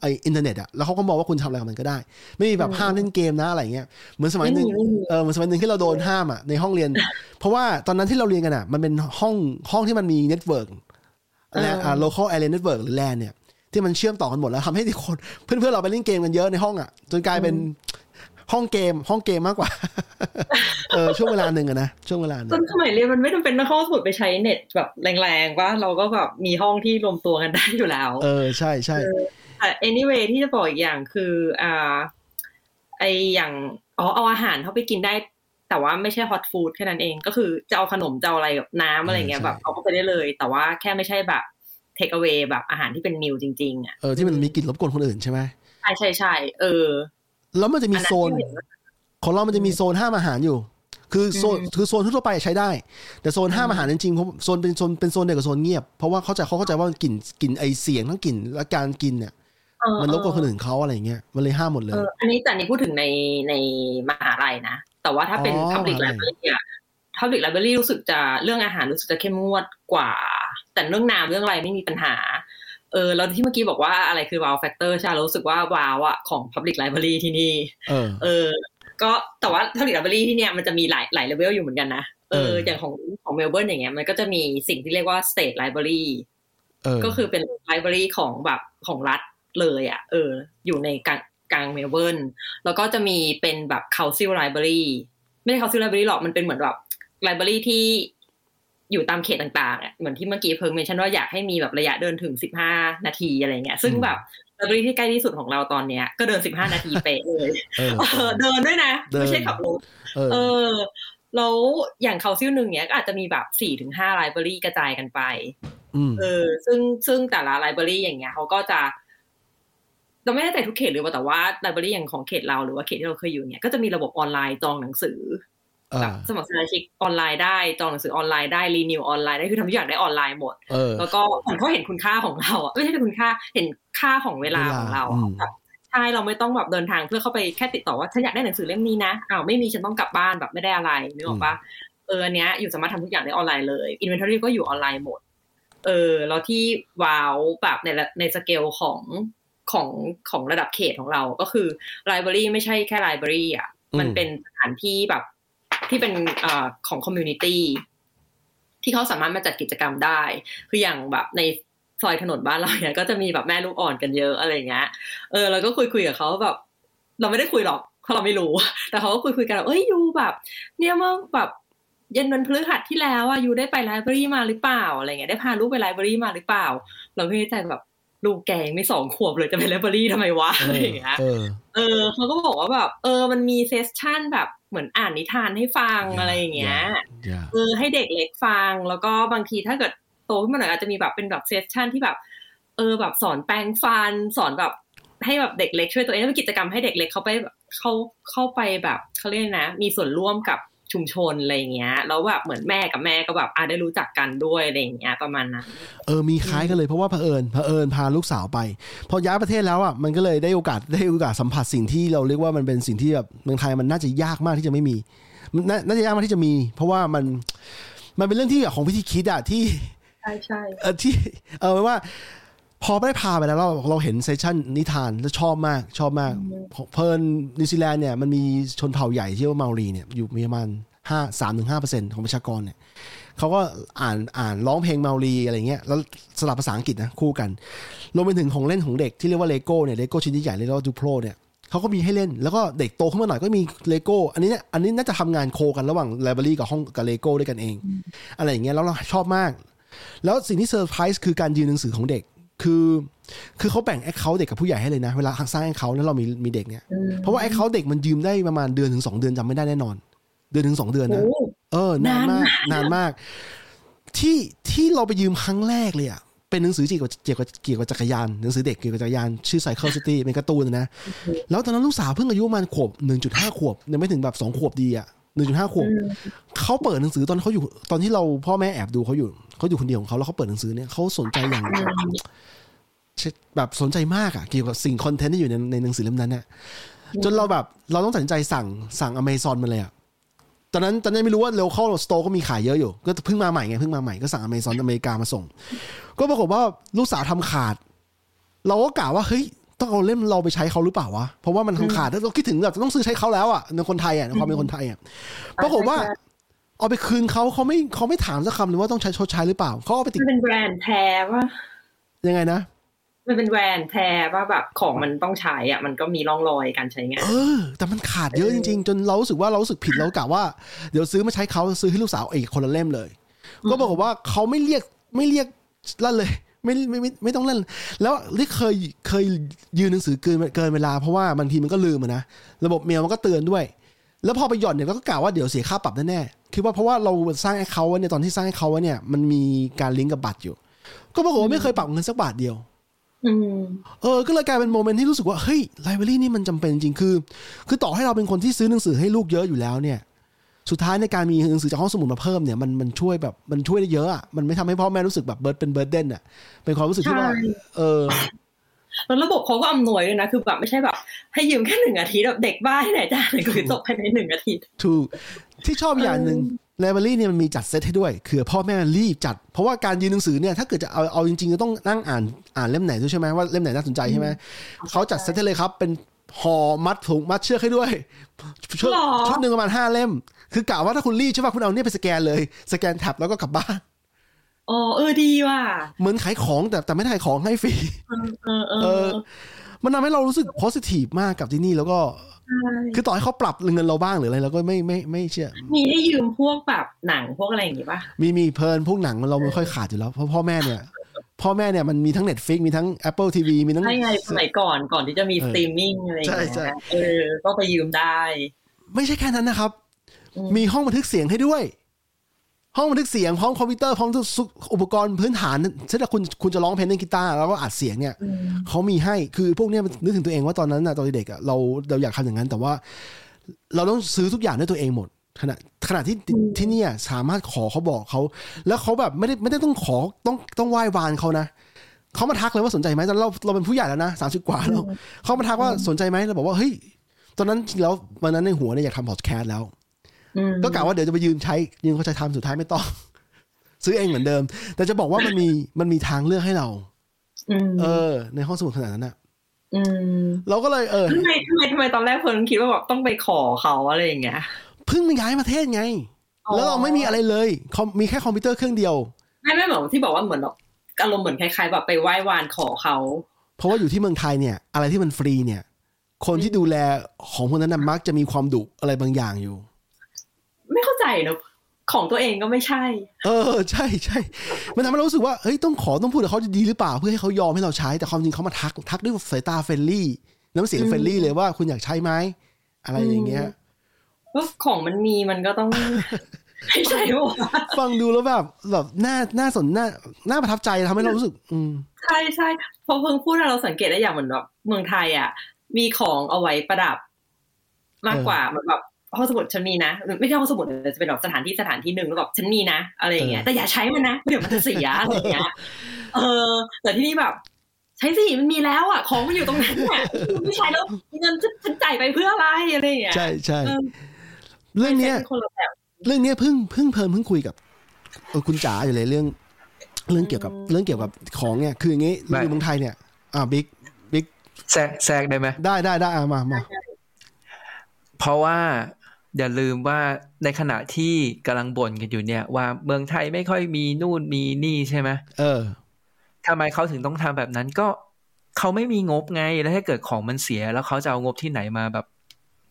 ไออินเทอร์เน็ตอะแล้วเขาก็มองว่าคุณทำอะไรกับมันก็ได้ ไม่มีแบบห้ามเล่นเกมนะอะไรเงี้ยเหมือนสมัยหนึ่งไม่มีไม่มีเออเหมือนสมัยหนึ่งที่เราโดนห้ามอะในห้องเรียน เพราะว่าตอนนั้นที่เราเรียนกันอะมันเป็นห้องห้องที่มันมี network และอ่า local area network หรือ LAN เนี่ย ที่มันเชื่อมต่อกันหมดแล้วทำให้ที่คนเพื่อนๆเราไปเล่นเกมกันเยอะในห้องอะจนกลายเป็นห้องเกมห้องเกมมากกว่า เออช่วงเวลาหนึ่งอะนะช่วงเวลาหนึ่งตอนสมัยเรียนมันไม่จำเป็นต้องเข้าสมุดไปใช้เน็ตแบบแรงๆว่าเราก็แบบมีห้องที่รวมตัวกันได้อยู่แล้ว เออใช่ใช่แต่ anyway ที่จะบอกอีกอย่างคืออ่าไออย่างอ๋อเอาอาหารเข้าไปกินได้ แต่ว่าไม่ใช่ฮอตฟู้ดแค่นั้นเอง ก็คือจะเอาขนมจะเอาอะไรแบบน้ำอะไรเงี้ยแบบเอาเข้าไปได้เลย แต่ว่าแค่ไม่ใช่แบบเทคเอา a y แบบอาหารที่เป็นมิลจริงๆอะเออที่มันมีกลิ่นรบกวนคนอื่นใช่ไหมใช่ใช่ใช่เออ แล้วมันจะมีอันนั้นโซนที่เห็นว่าของเรามันจะมีโซนห้ามอาหารอยู่ คือโซนคือโซนทั่วไปใช้ได้ แต่โซนห้ามอาหารจริงๆเพราะโซนเป็นโซนเป็นโซนเดียวกับโซนเงียบเพราะว่าเขาใจเขาเข้าใจว่ากลิ่นกลิ่นไอเสียงทั้งกลิ่นและการกินเนี่ยเออ มันรบกวนคนอื่นเขาอะไรเงี้ยมันเลยห้ามหมดเลเอยออันนี้แต่อันนี้พูดถึงในในมหาลัยนะ แต่ว่าถ้าเป็นอ๋อ public มหาลัย library อะ public library รู้สึกจะเรื่องอาหารรู้สึกจะเข้มงวดกว่า แต่เรื่องน้ำเรื่องอะไรไม่มีปัญหาเออแล้วที่เมื่อกี้บอกว่าอะไรคือ wow factor ใช่เรารู้สึกว่า wow อะของ public library ที่นี่เออเออ ก็แต่ว่า public library ที่เนี่ยมันจะมีหลายหลายเลเวลอยู่เหมือนกันนะ เอเออออย่างของของเมลเบิร์นอย่างเงี้ยมันก็จะมีสิ่งที่เรียกว่า state library เออก็คือเป็นไลบรารีของแบบของรัฐ เลยอะเออ อยู่ในกลางกลางเมลเบิร์นแล้วก็จะมีเป็นแบบ council library ไม่ใช่ council library หรอกมันเป็นเหมือนแบบ library ที่อยู่ตามเขตต่างๆอะเหมือนที่เมื่อกี้เพิ่งเมนชั่นว่าอยากให้มีแบบระยะเดินถึง15นาทีอะไรเงี้ย ซึ่งแบบ library ที่ใกล้ที่สุดของเราตอนเนี้ยก็เดิน15นาทีเป๊ะเลยเออเออเดินด้วยนะเดินไม่ใช่ขับรถเออเออแล้วอย่าง council หนึ่งเนี้ยก็อาจจะมีแบบสี่ถึงห้า library กระจายกันไปอืมเออซึ่งซึ่งแต่ละ library อย่างเงี้ยเขาก็จะ เราไม่แน่ใจทุกเขตหรือว่าแต่ว่า library อย่างของเขตเราหรือว่าเขตที่เราเคยอยู่เนี่ยก็จะมีระบบออนไลน์จองหนังสือเออแบบสมัครสมาชิกออนไลน์ได้จองหนังสือออนไลน์ได้ renew ออนไลน์ได้คือทำทุกอย่างได้ออนไลน์หมดเออแล้วก็เหมือนเขาเห็นคุณค่าของเราอะไม่ใช่คุณค่าเห็นค่าของเวลาของเราเวลาอะอืมแบบใช่เราไม่ต้องแบบเดินทางเพื่อเข้าไปแค่ติดต่อว่าฉันอยากได้หนังสือเล่มนี้นะอ้าวไม่มีฉันต้องกลับบ้านแบบไม่ได้อะไรนึกออกปะเอออันเนี้ยอยู่สามารถทำทุกอย่างได้ออนไลน์เลย inventory ก็อยู่ออนไลน์หมดเออแล้วที่ wow แบบในระในสเกลของ ของของระดับเขตของเราก็คือ library ไม่ใช่แค่ library อะมันอืมเป็นสถานที่แบบที่เป็นเอ่อของ community ที่เขาสามารถมาจัดกิจกรรมได้ คืออย่างแบบในซอยถนนบ้านเราเนี่ยก็จะมีแบบแม่ลูกอ่อนกันเยอะอะไรอย่างเงี้ย เออเราก็คุยคุยกับเขาแบบ เราไม่ได้คุยหรอกเพราะเราไม่รู้ แต่เขาก็คุยคุยกันว่าเอ้ย you แบบ เนี่ยเมื่อแบบเย็นวันพฤหัสที่แล้วอะ you ได้ไป library มาหรือเปล่าอะไรเงี้ยได้พาลูกไป library มาหรือเปล่า เราไม่เข้าใจแบบ ลูกแกยังไม่สองขวบเลยจะไป library ทำไมวะเอออะไรอย่างเงี้ยเออเออเขาก็บอกว่าแบบเออมันมี session แบบเหมือนอ่านนิทานให้ฟังอะไรอย่างเงี้ยอย่าเออให้เด็กเล็กฟังแล้วก็บางทีถ้าเกิดโตขึ้นมาหน่อยอาจจะมีแบบเป็นแบบ session ที่แบบ เออแบบสอนแปรงฟัน สอนแบบให้แบบเด็กเล็กช่วยตัวเองแล้วมีกิจกรรมให้เด็กเล็กเขาไปเขาเข้าไปแบบเขาเรียกนะ มีส่วนร่วมกับ ชุมชนอะไรอย่างเงี้ยแล้วแบบเหมือนแม่กับแม่ก็แบบอะได้รู้จักกันด้วยอะไรอย่างเงี้ยประมาณนั้นเออมีคล้ายกันเลยเพราะว่าเผอิญเผอิญพาลูกสาวไป พอย้ายประเทศแล้วอะมันก็เลยได้โอกาสได้โอกาสสัมผัสสิ่งที่เราเรียกว่ามันเป็นสิ่งที่แบบเมืองไทยมันน่าจะยากมากที่จะไม่มีมันน่าน่าจะยากมากที่จะมี เพราะว่ามันมันเป็นเรื่องที่แบบของวิธีคิดอะที่ใช่ใช่เออที่เออว่า พอได้พาไปแล้วเราเราเห็น session นิทานแล้วชอบมากชอบมาก เพลินนิวซีแลนด์เนี่ยมันมีชนเผ่าใหญ่ที่เรียกว่าเมารีเนี่ยอยู่มีประมาณห้าสามถึงห้าเปอร์เซ็นของประชากรเนี่ยเขาก็อ่านอ่านร้องเพลงเมารีอะไรเงี้ยแล้วสลับภาษาอังกฤษนะคู่กันรวมไปถึงของเล่นของเด็กที่เรียกว่าเลโก้เนี่ยเลโก้ชิ้นใหญ่ๆเรียกว่า Duplo เนี่ยเขาก็มีให้เล่นแล้วก็เด็กโตขึ้นมาหน่อยก็มีเลโก้อันนี้เนี่ยอันนี้น่าจะทำงาน co กันระหว่าง library กับห้องกับเลโก้ด้วยกันเอง อะไรอย่างเงี้ยแล้วเราชอบมาก แล้วสิ่งที่เซอร์ไพรส์คือการยืมหนังสือของเด็ก คือคือเขาแบ่ง account เด็กกับผู้ใหญ่ให้เลยนะ เวลาสร้าง account แล้วเรามีมีเด็กเนี่ย เพราะว่า account เด็กมันยืมได้ประมาณเดือนถึงสองเดือนจำไม่ได้แน่นอน เดือนถึงสองเดือนโอ้นะเออนานมากนานมาก ที่ที่เราไปยืมครั้งแรกเลยอะเป็นหนังสือเกี่ยวกับเกี่ยวกับเกี่ยวกับจักรยานหนังสือเด็กเกี่ยวกับจักรยานชื่อ Cycle City เป็นการ์ตูนนะ แล้วตอนนั้นลูกสาวเพิ่งอายุประมาณขวบหนึ่งจุดห้าขวบยังไม่ถึงแบบสองขวบดีอะ หนึ่งจุดห้าขวบเขาเปิดหนังสือตอนเขาอยู่ ตอนที่เราพ่อแม่แอบดูเขาอยู่เขาอยู่คนเดียวของเขาแล้วเขาเปิดหนังสือเนี่ยเขาสนใจอย่างแบบสนใจมากอะเกี่ยวกับสิ่งคอนเทนต์ที่อยู่ในในหนังสือเล่มนั้นเนี่ยจนเราแบบเราต้องตัดสินใจสั่งสั่งอเมซอนมาเลยอะตอนนั้นตอนนั้นไม่รู้ว่าเร็วเข้าสโตร์ก็มีขายเยอะอยู่ ก็เพิ่งมาใหม่ไงเพิ่งมาใหม่ก็สั่งอเมซอนอเมริกามาส่ง ก็ปรากฏว่าลูกสาวทำขาด เราก็กล่าวว่าเฮ้ย ต้องเอาเล่มเราไปใช้เขาหรือเปล่าวะ เพราะว่ามันทำขาดแล้วเราคิดถึงแบบต้องซื้อใช้เขาแล้วอะในคนไทยอะในความเป็นคนไทยอะปรากฏว่า เอาไปคืนเขาเขาไม่เขาไม่ถามสักคำเลยว่าต้องใช้ชดใช้หรือเปล่าเขาเอาไปติดมันเป็นแบรนด์แท้ว่ายังไงนะมันเป็นแบรนด์แท้ว่าแบบของมันต้องใช้อะมันก็มีร่องรอยการใช้งานเออ แต่มันขาดเยอะจริง ๆ จนเรารู้สึกว่าเรารู้สึกผิดเรากะว่าเดี๋ยวซื้อมาใช้เขาซื้อให้ลูกสาวอีกคนละเล่มเลย ก็ปรากฏว่าเขาไม่เรียกไม่เรียกลั่นเลย ไม่ไม่ไม่ไม่ต้องเล่น แล้วที่เคยเคยยืมหนังสือเกินเกินเวลาเพราะว่าบางทีมันก็ลืมอะนะระบบเมลมันก็เตือนด้วย แล้วพอไปหย่อนเนี่ยเราก็กลัวว่าเดี๋ยวเสียค่าปรับแน่ๆคิดว่าเพราะว่าเราสร้างให้เขาไว้เนี่ยตอนที่สร้างให้เขาไว้เนี่ยมันมีการลิงก์กับบัตรอยู่ ก็ปรากฏว่าไม่เคยปรับเงินสักบาทเดียวอืมเออ ก็เลยกลายเป็น moment ที่รู้สึกว่า เฮ้ย library นี่มันจำเป็นจริงคือ คือต่อให้เราเป็นคนที่ซื้อหนังสือให้ลูกเยอะอยู่แล้วเนี่ย สุดท้ายในการมีหนังสือจากห้องสมุดมาเพิ่มเนี่ยมันมันช่วยแบบมันช่วยได้เยอะอะมันไม่ทำให้พ่อแม่รู้สึกแบบเบิร์ดเป็นเบิร์ดเดนอะเป็นความรู้สึกที่ว่าใช่เออแล้วระบบเขาก็อำนวยด้วยนะ คือแบบไม่ใช่แบบ ให้ยืมแค่หนึ่งอาทิตย์แบบเด็กบ้าที่ไหนจ้าเลยคือจบภายในหนึ่งอาทิตย์ ถูก ที่ชอบอย่างหนึ่งไลบรารีเนี่ยมันมีจัดเซตให้ด้วย คือพ่อแม่รีบจัด เพราะว่าการยืนหนังสือเนี่ยถ้าเกิดจะเอาเอาจริงๆจะต้องนั่งอ่านอ่านเล่มไหนด้วยใช่ไหมว่าเล่มไหนน่าสนใจใช่ไหมเขาจัดเซตให้เลยครับเป็น ห่อมัดถุงมัดเชือกให้ด้วยชุดหรอชุดหนึ่งประมาณห้าเล่ม คือกะว่าถ้าคุณรีบใช่ป่ะคุณเอาเนี่ยไปสแกนเลย สแกนแท็บแล้วก็กลับบ้านอ๋อเออดีว่ะเหมือนขายของแต่แต่ไม่ได้ขายของให้ฟรีเออเออเอเอออมันทำให้เรารู้สึก positive มากกับที่นี่แล้วก็ใช่คือต่อให้เขาปรับเงินเราบ้างหรืออะไรเราก็ไม่ไม่ไม่เชื่อ มีให้ยืมพวกแบบหนังพวกอะไรอย่างงี้ป่ะมีมีเพลินพวกหนังมันเราไม่ค่อยขาดอยู่แล้วเพราะพ่อแม่เนี่ย พ่อแม่เนี่ยมันมีทั้ง Netflix มีทั้ง Apple TV มีทั้งใช่ไงสมัยก่อนก่อนที่จะมีเออสตรีมมิ่งอะไรอย่างเงี้ใช่ใช่ยเออก็ไปยืมได้ ไม่ใช่แค่นั้นนะครับอืมมีห้องบันทึกเสียงให้ด้วย ห้องบันทึกเสียงพร้อมคอมพิวเตอร์พร้อมทุกอุปกรณ์พื้นฐานเช่นถ้าคุณคุณจะร้องเพลงเล่นกีตาร์แล้วก็อัดเสียงเนี่ยอืมเขามีให้คือพวกเนี้ยมันนึกถึงตัวเองว่าตอนนั้นน่ะตอนเด็กอะเราเราอยากทำอย่างนั้น แต่ว่า เราต้องซื้อทุกอย่างด้วยตัวเองหมด ขณะขณะที่ที่เนี่ยสามารถขอเขาบอกเขา แล้วเขาแบบไม่ได้ไม่ได้ต้องขอต้องต้องไหว้วานเขานะเขามาทักเลยว่าสนใจไหมตอนเราเราเป็นผู้ใหญ่แล้วนะสามสิบกว่าแล้วเขามาทักว่าสนใจไหมเราบอกว่าเฮ้ยตอนนั้นจริงแล้ววันนั้นในหัวเนี่ยอยากทำพอดแคสต์แล้วอืมก็กะว่าเดี๋ยวจะไปยืนใช้ยืนเขาใช้ทำสุดท้ายไม่ต้อง ซื้อเองเหมือนเดิม แต่จะบอกว่ามันมีมันมีทางเลือกให้เราอืมเออ ในห้องสมุดขนาดนั้นอะอืมเราก็เลยเออทำไมทำไมทำไมตอนแรกเพิ่นคิดว่าแบบต้องไปขอเขาอะไรอย่างเงี้ย เพิ่งมาย้ายประเทศไงอ๋อแล้วเราไม่มีอะไรเลยคอมมีแค่คอมพิวเตอร์เครื่องเดียว ไม่ไม่เหมือนที่บอกว่าเหมือนแบบอารมณ์เหมือนคล้ายๆแบบไปไหว้วานขอเขา เพราะว่าอยู่ที่เมืองไทยเนี่ย อะไรที่มันฟรีเนี่ย คนที่ดูแลของพวกนั้นนะมักจะมีความดุอะไรบางอย่างอยู่ ไม่เข้าใจเนอะของตัวเองก็ไม่ใช่ เออ ใช่ใช่ มันทำให้เรารู้สึกว่า เฮ้ย ต้องขอต้องพูดกับเขาดีหรือเปล่า เพื่อให้เขายอมให้เราใช้ แต่ความจริงเขามาทัก ทักด้วยสายตา friendly น้ำเสียงอืม friendly เลยว่าคุณอยากใช้ไหม อะไรอย่างเงี้ย ของมันมีมันก็ต้องไม่ใช่ปะวะฟังดูแล้วแบบแบบน่าน่าสนน่าน่าประทับใจทำให้เรารู้สึก อืมใช่ใช่พอเพิ่งพูดเราสังเกตได้อย่างเหมือนแบบเมืองไทยอะ มีของเอาไว้ประดับ มากกว่าเหมือนแบบห้องสมุดฉันมีนะไม่ใช่ห้องสมุดแต่จะเป็นแบบสถานที่สถานที่หนึ่งแล้วแบบฉันมีนะอะไรอย่างเงี้ยแต่อย่าใช้มันนะเดี๋ยวมันจะเสียอะไรอย่างเงี้ยเออ แต่ที่นี่แบบ ใช้สิมันมีแล้วอะ ของมันอยู่ตรงนั้นอะไม่ใช้แล้วเงินฉันจ่ายไปเพื่ออะไรอะไรอย่างเงี้ยใช่ใช่ เออเรื่องเนี้ยใช้ป็คนละแบบเรื่องเนี้ยเพิ่งเพิ่งเพลินเพิ่งคุยกับเออคุณจ๋าอยู่เลยเรื่อง เรื่องเกี่ยวกับเรื่องเกี่ยวกับของเนี่ยคืออย่างงี้เราอยู่เมืองไทยเนี่ยอ่าบิ๊กบิ๊กแทรกแทรกได้ไหมได้ได้ได้อะมามาเพราะว่าอย่าลืมว่าในขณะที่กำลังบ่นกันอยู่เนี่ย ว่าเมืองไทยไม่ค่อยมีนู่นมีนี่ใช่ไหมเออทำไมเขาถึงต้องทำแบบนั้นก็เขาไม่มีงบไงแล้วถ้าเกิดของมันเสีย แล้วเขาจะเอางบที่ไหนมาแบบ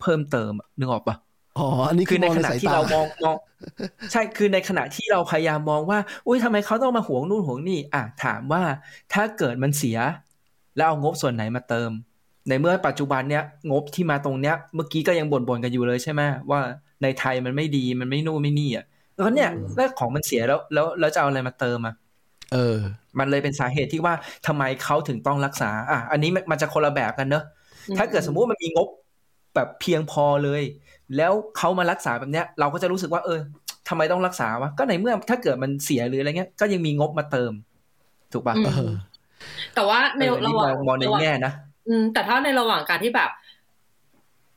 เพิ่มเติมอะนึกออกปะ อ๋ออันนี้คืคืออมในองขในณะสายที่ตาเรามองมอง ใช่คือในขณะที่เราพยายามมองว่า อุ้ยทำไมเขาต้องมาหวงนู่นหวงนี่ อะถามว่าถ้าเกิดมันเสีย แล้วเอางบส่วนไหนมาเติม ในเมื่อปัจจุบันเนี้ยงบที่มาตรงเนี้ย เมื่อกี้ก็ยังบ่นๆกันอยู่เลยใช่ไหมว่าในไทยมันไม่ดีมันไม่นู่นไม่นี่อะแล้วเนี่ยแล้วของมันเสียแล้วแล้วแล้วจะเอาอะไรมาเติมอะเออ มันเลยเป็นสาเหตุที่ว่าทำไมเขาถึงต้องรักษา อะ อันนี้มันมันจะคนละแบบกันเนอะ ถ้าเกิดสมมุติมันมีงบแบบเพียงพอเลย แล้วเขามารักษาแบบเนี้ย เราก็จะรู้สึกว่า เออทำไมต้องรักษาวะก็ในเมื่อถ้าเกิดมันเสียหรืออะไรเงี้ย ก็ยังมีงบมาเติม ถูกปะอืมเออแต่ว่าในเอออันระนี้หมว่าองงมองในระหว่างแง่นะอืม แต่ถ้าในระหว่างการที่แบบ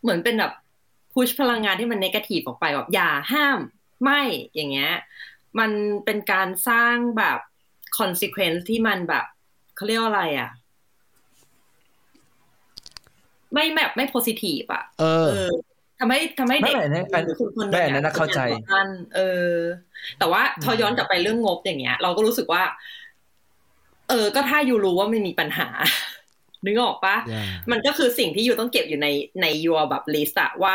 เหมือนเป็นแบบพุชพลังงานที่มันนกาทีฟออกไปแบบอย่าห้ามไม่อย่างเงี้ย มันเป็นการสร้างแบบ consequence ที่มันแบบเขาเรียกว่าอะไรอะ ไม่แบบไม่ positive อะ เออเออ ทำให้ทำให้เด็กไม่อันนั้นอันหรือคนคนหไม่นึ่งอันนั้นน่ะเข้าใจป็นอย่งต่อต้านเออ แต่ว่าพอย้อนกลับไปเรื่องงบอย่างเงี้ย เราก็รู้สึกว่า เออ ก็ถ้าอยู่รู้ว่ามันมีปัญหานึกออกปะ yeah มันก็คือสิ่งที่อยู่ต้องเก็บอยู่ในใน your แบบ list อะว่า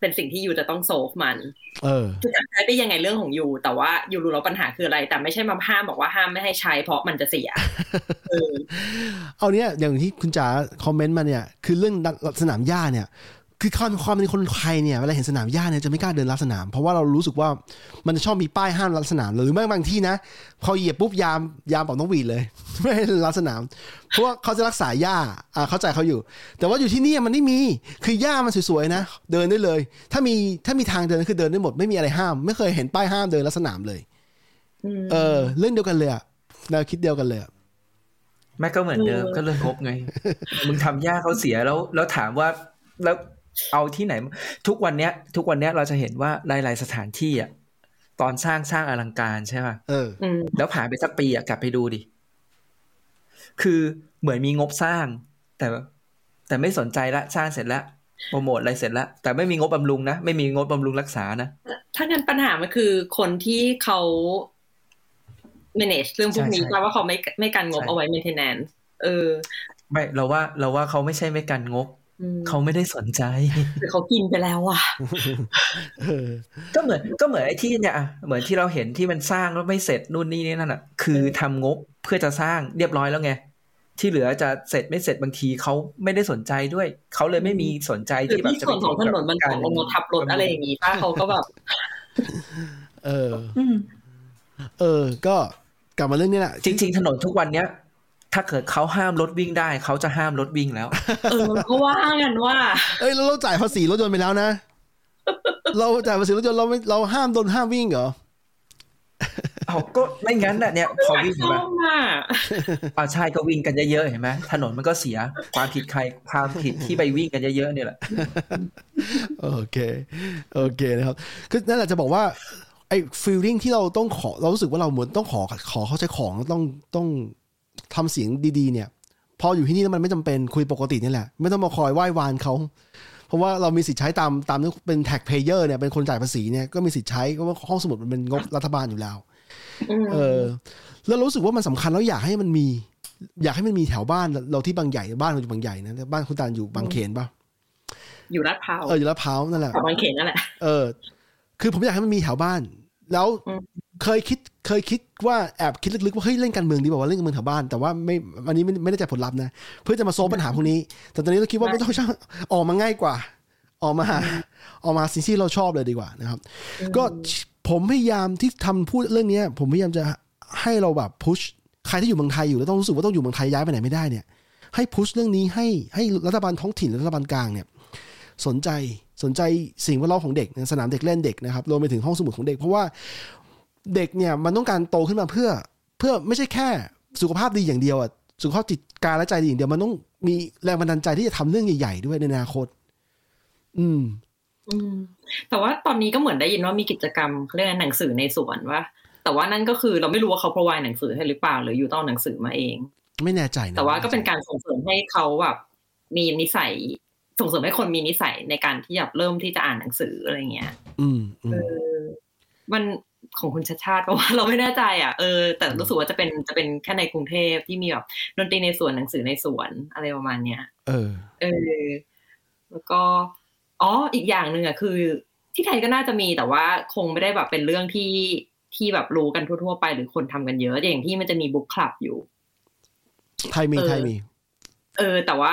เป็นสิ่งที่อยู่จะต้อง solve มันเออคือจะใช้ได้ยังไงเรื่องของยูแต่ว่ายูรู้แล้วปัญหาคืออะไร แต่ไม่ใช่มาห้ามบอกว่าห้ามไม่ให้ใช้เพราะมันจะเสียเออเอาเนี้ยอย่างที่คุณจ๋าคอมเมนต์มาเนี่ย คือเรื่องสนามหญ้าเนี่ย คือความความเป็นคนไทยเนี่ยเวลาเห็นสนามหญ้าเนี่ยจะไม่กล้าเดินลัดสนาม เพราะว่าเรารู้สึกว่ามันจะชอบมีป้ายห้ามลัดสนามหรือไม่บางที่นะพอเหยียบปุ๊บยามยามบอกต้องหวีดเลย ไม่ให้ลัดสนาม เพราะว่าเขาจะรักษาหญ้าอ่าเข้าใจเขาอยู่ แต่ว่าอยู่ที่นี่มันไม่มีคือหญ้ามันสวยๆนะ เดินได้เลย ถ้ามีถ้ามีทางเดินคือเดินได้หมดไม่มีอะไรห้าม ไม่เคยเห็นป้ายห้ามเดินลัดสนามเลยอืมเออ เรื่องเดียวกันเลยอะแนวคิดเดียวกันเลยอะแม่ก็เหมือนเดิมเออก็เรื่องงบไง มึงทำยากเขาเสียแล้ว แล้วถามว่าแล้ว เอาที่ไหน ทุกวันเนี้ย ทุกวันเนี้ยเราจะเห็นว่าหลาย ๆ สถานที่อะตอนสร้างสร้างอลังการใช่ป่ะเอออืมแล้วผ่านไปสักปีอะกลับไปดูดิ คือเหมือนมีงบสร้าง แต่แต่ไม่สนใจละสร้างเสร็จแล้วโปรโมทอะไรเสร็จแล้ว แต่ไม่มีงบบำรุงนะไม่มีงบบำรุงรักษานะ ถ้างั้นปัญหามันคือคนที่เขา manage เรื่องพวกนี้ใช่ใช่ว่าเขาไม่ไม่การงบใช่เอาไว้ maintenance เออ ไม่เราว่าเราว่าเขาไม่ใช่ไม่กันงบอืม เขาไม่ได้สนใจหรือเขากินไปแล้วอะเออก็เหมือนก็เหมือนไอ้ที่เนี่ยอะเหมือนที่เราเห็นที่มันสร้างแล้วไม่เสร็จนู่นนี่นี่นั่นอะ คือทำงบเพื่อจะสร้างเรียบร้อยแล้วไงที่เหลือจะเสร็จไม่เสร็จบางทีเขาไม่ได้สนใจด้วย เขาเลยไม่มีสนใจหรือที่แบบที่จะส่วนของถนนมันตกลงมาทับรถอะไรอย่างงี้ป้าเขาก็แบบ เอออืมเออ ก็กลับมาเรื่องนี้แหละจริง ๆ ถนนทุกวันเนี้ย ถ้าเกิดเขาห้ามรถวิ่งได้เขาจะห้ามรถวิ่งแล้ว เออเขาว่ากันว่า เอ้ยเราเราจ่ายภาษีรถยนต์ไปแล้วนะ เราจ่ายภาษีรถยนต์เราไม่เราห้ามโดนห้ามวิ่งเหรอเอาก็ไม่งั้นน่ะเนี่ยพอวิ่งชแบอบบอะอ่าใช่ก็วิ่งกันเยอะๆเห็นไหมถนนมันก็เสียความผิดใครความผิดที่ไปวิ่งกันเยอะๆเนี่ยแหละโอเคโอเคนะครับคือนั่นแหละจะบอกว่าไอ้ feeling ที่เราต้องขอเรารู้สึกว่าเราเหมือนต้องขอขอเขาใช้ของต้องต้อง ทำเสียงดีๆเนี่ย พออยู่ที่นี่แล้วมันไม่จำเป็นคุยปกตินี่แหละ ไม่ต้องมาคอยไหว้วานเขาเพราะว่าเรามีสิทธิ์ใช้ตามตามเป็น taxpayer เนี่ยเป็นคนจ่ายภาษีเนี่ยก็มีสิทธิ์ใช้เพราะว่าห้องสมุดมันเป็นงบรัฐบาลอยู่แล้วมเออแล้วรู้สึกว่ามันสำคัญแล้วอยากให้มันมี อยากให้มันมีแถวบ้านเราที่บางใหญ่บ้านเราอยู่บางใหญ่นะบ้านคุณตาลอยู่บางเขนปะอยู่ลาดพร้าวเอออยู่ลาดพร้าวนั่นแหละแถวบางเขนนั่นแหละเออคือผมอยากให้มันมีแถวบ้าน แล้วอืม เคยคิดเคยคิดว่าแอบคิดลึกๆว่าเฮ้ยเล่นการเมืองดีกว่าเล่นการเมืองแถวบ้านแต่ว่าไม่อันนี้ไม่ไม่ได้ใจผลลัพธ์นะเพื่อจะมาโซฟปัญหาพวกนี้ แต่ตอนนี้เราคิดว่าไม่ต้องช่างออกมาง่ายกว่า ออกมาหาออกมาสิ่งที่เราชอบเลยดีกว่านะครับ ก็ผมพยายามที่ทำพูดเรื่องเนี้ย ผมพยายามจะให้เราแบบพุชใครที่อยู่เมืองไทยอยู่แล้วต้องรู้สึกว่าต้องอยู่เมืองไทยย้ายไปไหนไม่ได้เนี่ย ให้พุชเรื่องนี้ให้ให้รัฐบาลท้องถิ่นและรัฐบาลกลางเนี่ย สนใจสนใจสิ่งแวดล้อมของเด็กนะสนามเด็กเล่นเด็กนะครับรวมไปถึงห้องสมุดของเด็ก เพราะว่า เด็กเนี่ยมันต้องการโตขึ้นมาเพื่อ เพื่อไม่ใช่แค่สุขภาพดีอย่างเดียวอะสุขภาพจิตกายและใจดีอย่างเดียวมันต้องมีแรงบันดาลใจที่จะทำเรื่องใหญ่ ๆ ด้วยในอนาคต อืม อืม แต่ว่าตอนนี้ก็เหมือนได้ยินว่ามีกิจกรรมเขาเรียกอะไรหนังสือในสวนว่าแต่ว่านั่นก็คือเราไม่รู้ว่าเขาพรอไวหนังสือให้หรือเปล่าหรืออยู่ต้องเอาหนังสือมาเอง ไม่แน่ใจนะแต่ว่าก็เป็นการส่งเสริมให้เขาแบบมีนิสัย ส่งเสริมให้คนมีนิสัยในการที่แบบเริ่มที่จะอ่านหนังสืออะไรเงี้ย อืมอืเอมอมัน ของคุณชาติชาติเพราะว่าเราไม่แน่ใจอะเออแต่รู้สึกว่าจะเป็นจะเป็นแค่ในกรุงเทพที่มีแบบดนตรีในสวนหนังสือในสวนอะไรประมาณเนี้ยเออ เออ แล้วก็อ๋ออีกอย่างหนึ่งอะคือ ที่ไทยก็น่าจะมีแต่ว่าคงไม่ได้แบบเป็นเรื่องที่ที่แบบรู้กันทั่ว ๆ ไปหรือคนทำกันเยอะอย่างที่มันจะมีบุ๊กคลับอยู่ ไทยมีเออไทยมี เออ แต่ว่า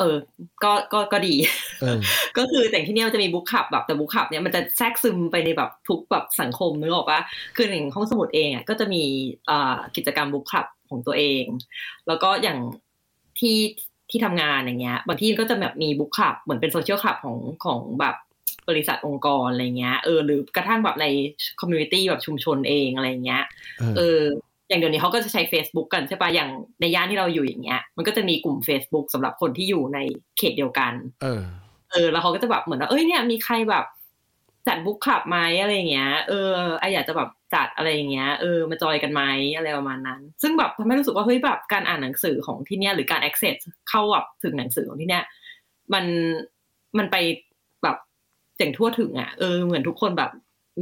เออ ก็ก็ก็ดีเออก็คือแต่ที่เนี่ยมันจะมีบุ๊กคลับแบบแต่บุ๊กคลับเนี่ยมันจะแทรกซึมไปในแบบทุกแบบสังคมนึกออกปะคือหนึ่งห้องสมุดเองอะก็จะมีอ่ากิจกรรมบุ๊กคลับของตัวเอง แล้วก็อย่างที่ที่ทำงานอย่างเงี้ย บางที่ก็จะแบบมีบุ๊กคลับเหมือนเป็นโซเชียลคลับของของแบบบริษัทองค์กรอะไรเงี้ยเออหรือกระทั่งแบบใน community แบบชุมชนเองอะไรเงี้ยเออเอออย่างเดี๋ยวนี้เขาก็จะใช้ Facebook กันใช่ปะอย่างในย่านที่เราอยู่อย่างเงี้ย มันก็จะมีกลุ่ม Facebook สำหรับคนที่อยู่ในเขตเดียวกัน เออ เออ แล้วเขาก็จะแบบเหมือนว่าเอ้ยเนี่ยมีใครแบบจัด book club ไหมอะไรอย่างเงี้ย เออไออยากจะแบบจัดอะไรอย่างเงี้ย เออ มาจอยกันไหมอะไรประมาณนั้น ซึ่งแบบทำให้รู้สึกว่าเฮ้ยแบบการอ่านหนังสือของที่เนี่ยหรือการ access เข้าแบบถึงหนังสือของที่เนี่ยมันมันไปแบบเจ๋งทั่วถึงอะเออเหมือนทุกคนแบบ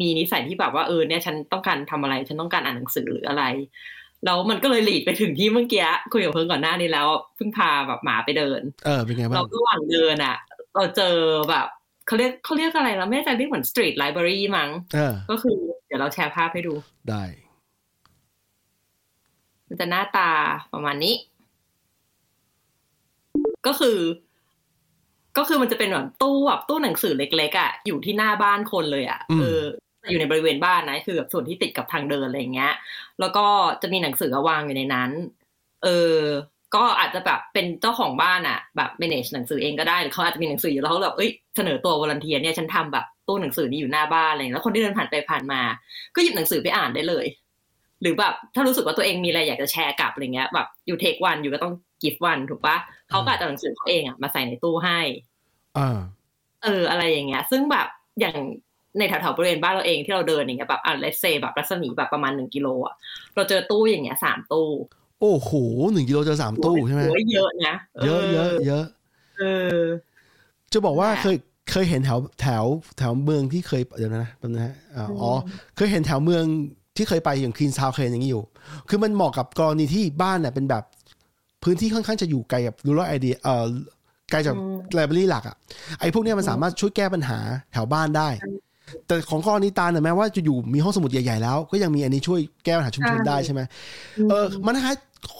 มีนิสัยที่แบบว่าเออเนี่ยฉันต้องการทำอะไร ฉันต้องการอ่านหนังสือหรืออะไรแล้วมันก็เลยหลีดไปถึงที่เมื่อกี้คุยกับเพิ่งก่อนหน้านี้แล้วเพิ่งพาแบบหมาไปเดิน เออเป็นไงบ้าเรางระหว่างเดินอะ เราเจอแบบเขาเรียกเขาเรียกอะไรเราไม่แน่ใจเรียกเหมือนสตรีทไลบรารีมั้งเออก็คือเดี๋ยวเราแชร์ภาพให้ดูได้ มันจะหน้าตาประมาณนี้ ก็คือ ก็คือมันจะเป็นแบบตู้แบบตู้หนังสือเล็กๆอะอยู่ที่หน้าบ้านคนเลยอะอืมเอออยู่ในบริเวณบ้านนะคือแบบส่วนที่ติดกับทางเดินอะไรอย่างเงี้ย แล้วก็จะมีหนังสือวางอยู่ในนั้น เออ ก็อาจจะแบบเป็นเจ้าของบ้านอะ แบบ manage หนังสือเองก็ได้หรือเขาอาจจะมีหนังสืออยู่แล้วเขาแบบเอ้ยเสนอตัววอลันเทียเนี่ยฉันทำแบบตู้หนังสือนี้อยู่หน้าบ้านอะไรอย่างเงี้ยแล้วคนที่เดินผ่านไปผ่านมา ก็หยิบหนังสือไปอ่านได้เลย หรือแบบถ้ารู้สึกว่าตัวเองมีอะไรอยากจะแชร์กลับอะไรเงี้ยแบบอยู่เทควันอยู่ก็ต้องกิฟวันถูกปะเขาก็อาจจะเอาหนังสือเขาเองอะมาใส่ในตู้ให้อ่าเอออะไรอย่างเงี้ย ซึ่งแบบอย่างในแถวๆบริเวณบ้านเราเองที่เราเดินอย่างเงี้ยแบบอะเลสเซแบบรัศมีแบบประมาณหนึ่งกิโลอะเราเจอตู้อย่างเงี้ยสามตู้ โอ้โหหนึ่งกิโลเจอสามตู้ใช่ไหมโอ้ยเยอะนะเยอะเยอะเยอะเออ จะบอกว่านั่นแหละเคยเคยเห็นแถวแถวแถวเมืองที่เคยเดี๋ยวนะแป๊บนะฮะอ่าอ๋อเคยเห็นแถวเมือง ที่เคยไปอย่างคลีนซาวเคยอย่างนี้อยู่ คือมันเหมาะกับกรณีที่บ้านเนี่ยเป็นแบบพื้นที่ค่อนข้างจะอยู่ไกลกับรูร a ไอเดียเอ่อไกลจากไลบรารีหลักอะไอ้พวกเนี้ยมันสามารถช่วยแก้ปัญหาแถวบ้านได้ แต่ของกรณีตาลเนี่ยแม้ว่าจะอยู่มีห้องสมุดใหญ่ๆแล้ว ก็ยังมีอันนี้ช่วยแก้ปัญหาชุมชนได้ใช่ไหมเออมันคล้าย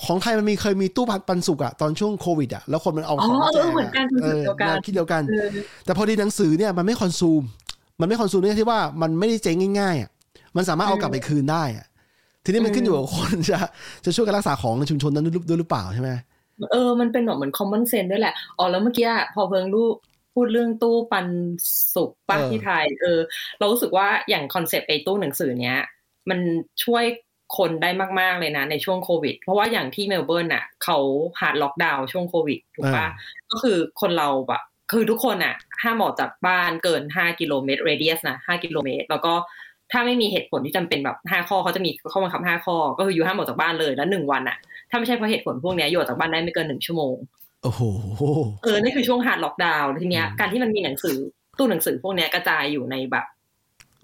ของไทยมันมีเคยมีตู้ปันสุกอะตอนช่วงโควิดอะแล้วคนมันเอาอ๋ขอองมาเอแจอกเหมือนกันเออเดียวกันแนวคิดเดียวกันเออแต่พอดีหนังสือเนี่ยมันไม่ consume มันไม่ consume เนี่ยที่ว่ามันไม่ได้เจ๊งง่ายๆอะ มันสามารถเอากลับไปคืนได้อะทีนี้มันขึ้นอยู่กับคนจะจะช่วยกันรักษาของในชุมชนนั้นด้วยด้วยหรือเปล่าใช่ไหมเออ มันเป็นแบบเหมือน common sense ด้วยแหละ อ๋อ แล้วเมื่อกี้อะพอเพิงรูปพูดเรื่องตู้ปันสุกป้าที่ไทย เออ เรารู้สึกว่าอย่างคอนเซปต์ไอ้ตู้หนังสือเนี้ย มันช่วยคนได้มาก ๆ เลยนะ ในช่วงโควิด เพราะว่าอย่างที่เมลเบิร์นอะเขาhard lockdown ช่วงโควิดถูกปะก็คือคนเราแบบคือทุกคนอะห้ามออกจากบ้านเกิน5กิโลเมตร radius นะ5กิโลเมตร แล้วก็ ถ้าไม่มีเหตุผลที่จำเป็นแบบ5ข้อเขาจะมีข้อบังคับ5ข้อ ก็คืออยู่ห้ามออกจากบ้านเลยแล้วหนึ่งวันอะถ้าไม่ใช่เพราะเหตุผลพวกเนี้ยอยู่ออกจากบ้านได้ไม่เกินหนึ่งชั่วโมงโอ้โหเออนี่คือช่วง hard lockdown ทีเนี้ยอืมการที่มันมีหนังสือตู้หนังสือพวกเนี้ยกระจายอยู่ในแบบ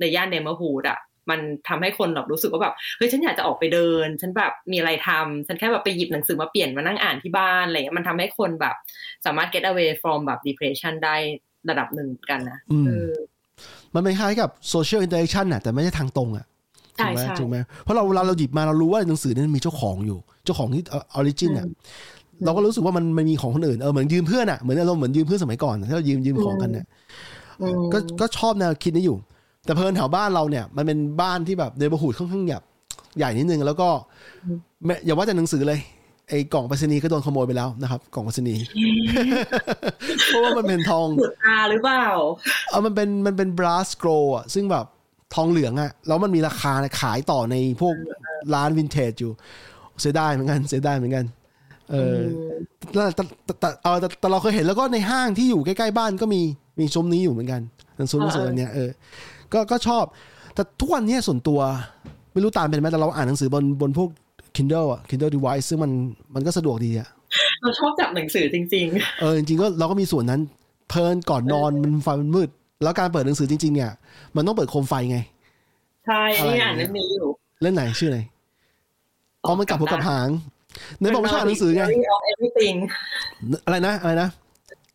ในย่าน neighborhood อะมันทำให้คนแบบรู้สึกว่าแบบเฮ้ยฉันอยากจะออกไปเดิน ฉันแบบมีอะไรทำฉันแค่แบบไปหยิบหนังสือมาเปลี่ยนมานั่งอ่านที่บ้านอะไรเงี้ยมันทำให้คนแบบ สามารถ get away from แบบ depression ได้ระดับหนึ่งเหมือนกันนะอื มเออมันเป็นคล้ายกับ social interaction น่ะแต่ไม่ใช่ทางตรงอะใช่ถูกไหมใช่ถูกไหมเพราะเราเราเราหยิบมาเรารู้ว่าหนังสือนั้นมีเจ้าของอยู่ เจ้าของที่ origin อะเราก็รู้สึกว่ามันมันมีของคนอื่นเออเหมือนยืมเพื่อนอะเหมือนเราเหมือนยืมเพื่อนสมัยก่อนที่เรายืมยืมของกันเนี่ยอืมก็ก็ชอบแนวคิดนี้อยู่ แต่เพลินแถวบ้านเราเนี่ย มันเป็นบ้านที่แบบ neighborhood ค่อนข้างแบบใหญ่นิดนึงแล้วก็ไม่อย่าว่าแต่หนังสือเลย ไอ้กล่องไปรษณีย์ก็โดนขโมยไปแล้วนะครับ กล่องไปรษณีย์เพราะว่ามันเป็นทองหลุดตาหรือเปล่าเออมันเป็นมันเป็นบราสโกรอะซึ่งแบบทองเหลืองอะแล้วมันมีราคาขายต่อในพวกร้านวินเทจอยู่ เสียดายเหมือนกันเสียดายเหมือนกัน เออแต่แต่แต่แต่เออแต่แต่เราเคยเห็นแล้วก็ในห้างที่อยู่ใกล้ๆบ้านก็มีมีชมนี้อยู่เหมือนกันหนังสือหนังสืออันเนี้ยเออก็ก็ชอบ แต่ทุกวันเนี้ยส่วนตัวไม่รู้ตามเป็นไหมแต่เราอ่านหนังสือบนบนพวก Kindle อะ Kindle device ซึ่งมันมันก็สะดวกดีอะเราชอบจับหนังสือจริงเออจริงๆก็เราก็มีส่วนนั้น เพลินก่อนนอนมันไฟมันมืด แล้วการเปิดหนังสือจริง ๆ เนี่ย มันต้องเปิดโคมไฟไงๆใช่นี่อ่านเรื่องนี้อยู่เล่นไหนชื่ออะไรอ๋อมันกลับหัวกลับหางไหนบอกไม่ชอบอ่านหนังสือไง The Theory of everything อะไรนะอะไรนะ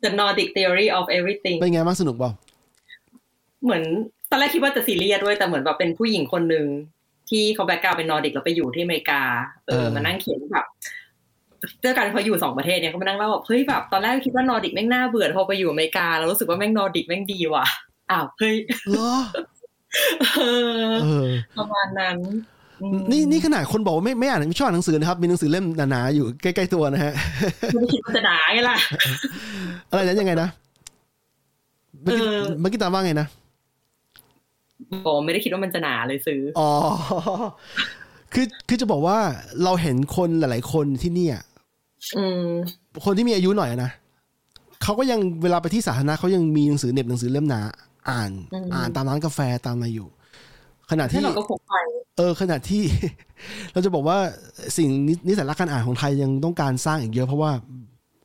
The Nordic Theory of Everything เป็นไงบ้างสนุกเปล่าเหมือนตอนแรกคิดว่าจะซีเรียสด้วยแต่เหมือนแบบเป็นผู้หญิงคนหนึ่ง ที่เขา background เป็นนอร์ดิกแล้วไปอยู่ที่อเมริกา เออมานั่งเขียนแบบเรื่องการที่เขาอยู่สองประเทศเนี่ยเขามานั่งเล่าแบบเฮ้ยแบบตอนแรกคิดว่านอร์ดิกแม่งน่าเบื่อพอไปอยู่อเมริกาแล้วรู้สึกว่าแม่งนอร์ดิกแม่งดีว่ะอ้าวเฮ้ยเหรอเออเออประมาณนั้นอืมนี่นี่ขนาดคนบอกว่าไม่ไม่อ่านไม่ชอบอ่านหนังสือนะครับ มีหนังสือเล่มหนาๆอยู่ใกล้ๆตัวนะฮะไม่ได้คิดว่าจะด่าไงล่ะ อะไรนั้นยังไงนะเมื่อกี้เออเมื่อกี้ตามว่าไงนะ บอกไม่ได้คิดว่ามันจะหนาเลยซื้อ อ๋อ คือคือจะบอกว่าเราเห็นคนหลาย ๆ คนที่เนี่ยอืมคนที่มีอายุหน่อยอะนะเขาก็ยังเวลาไปที่สาธารณะเขายังมีหนังสือเหน็บหนังสือเล่มหนา อ่านอืมอ่านตามร้านกาแฟตามอะไรอยู่ขณะที่ที่เราก็พกไปเออขณะที่ เราจะบอกว่าสิ่งนินิสัยรักการอ่านของไทยยังต้องการสร้างอีกเยอะเพราะว่า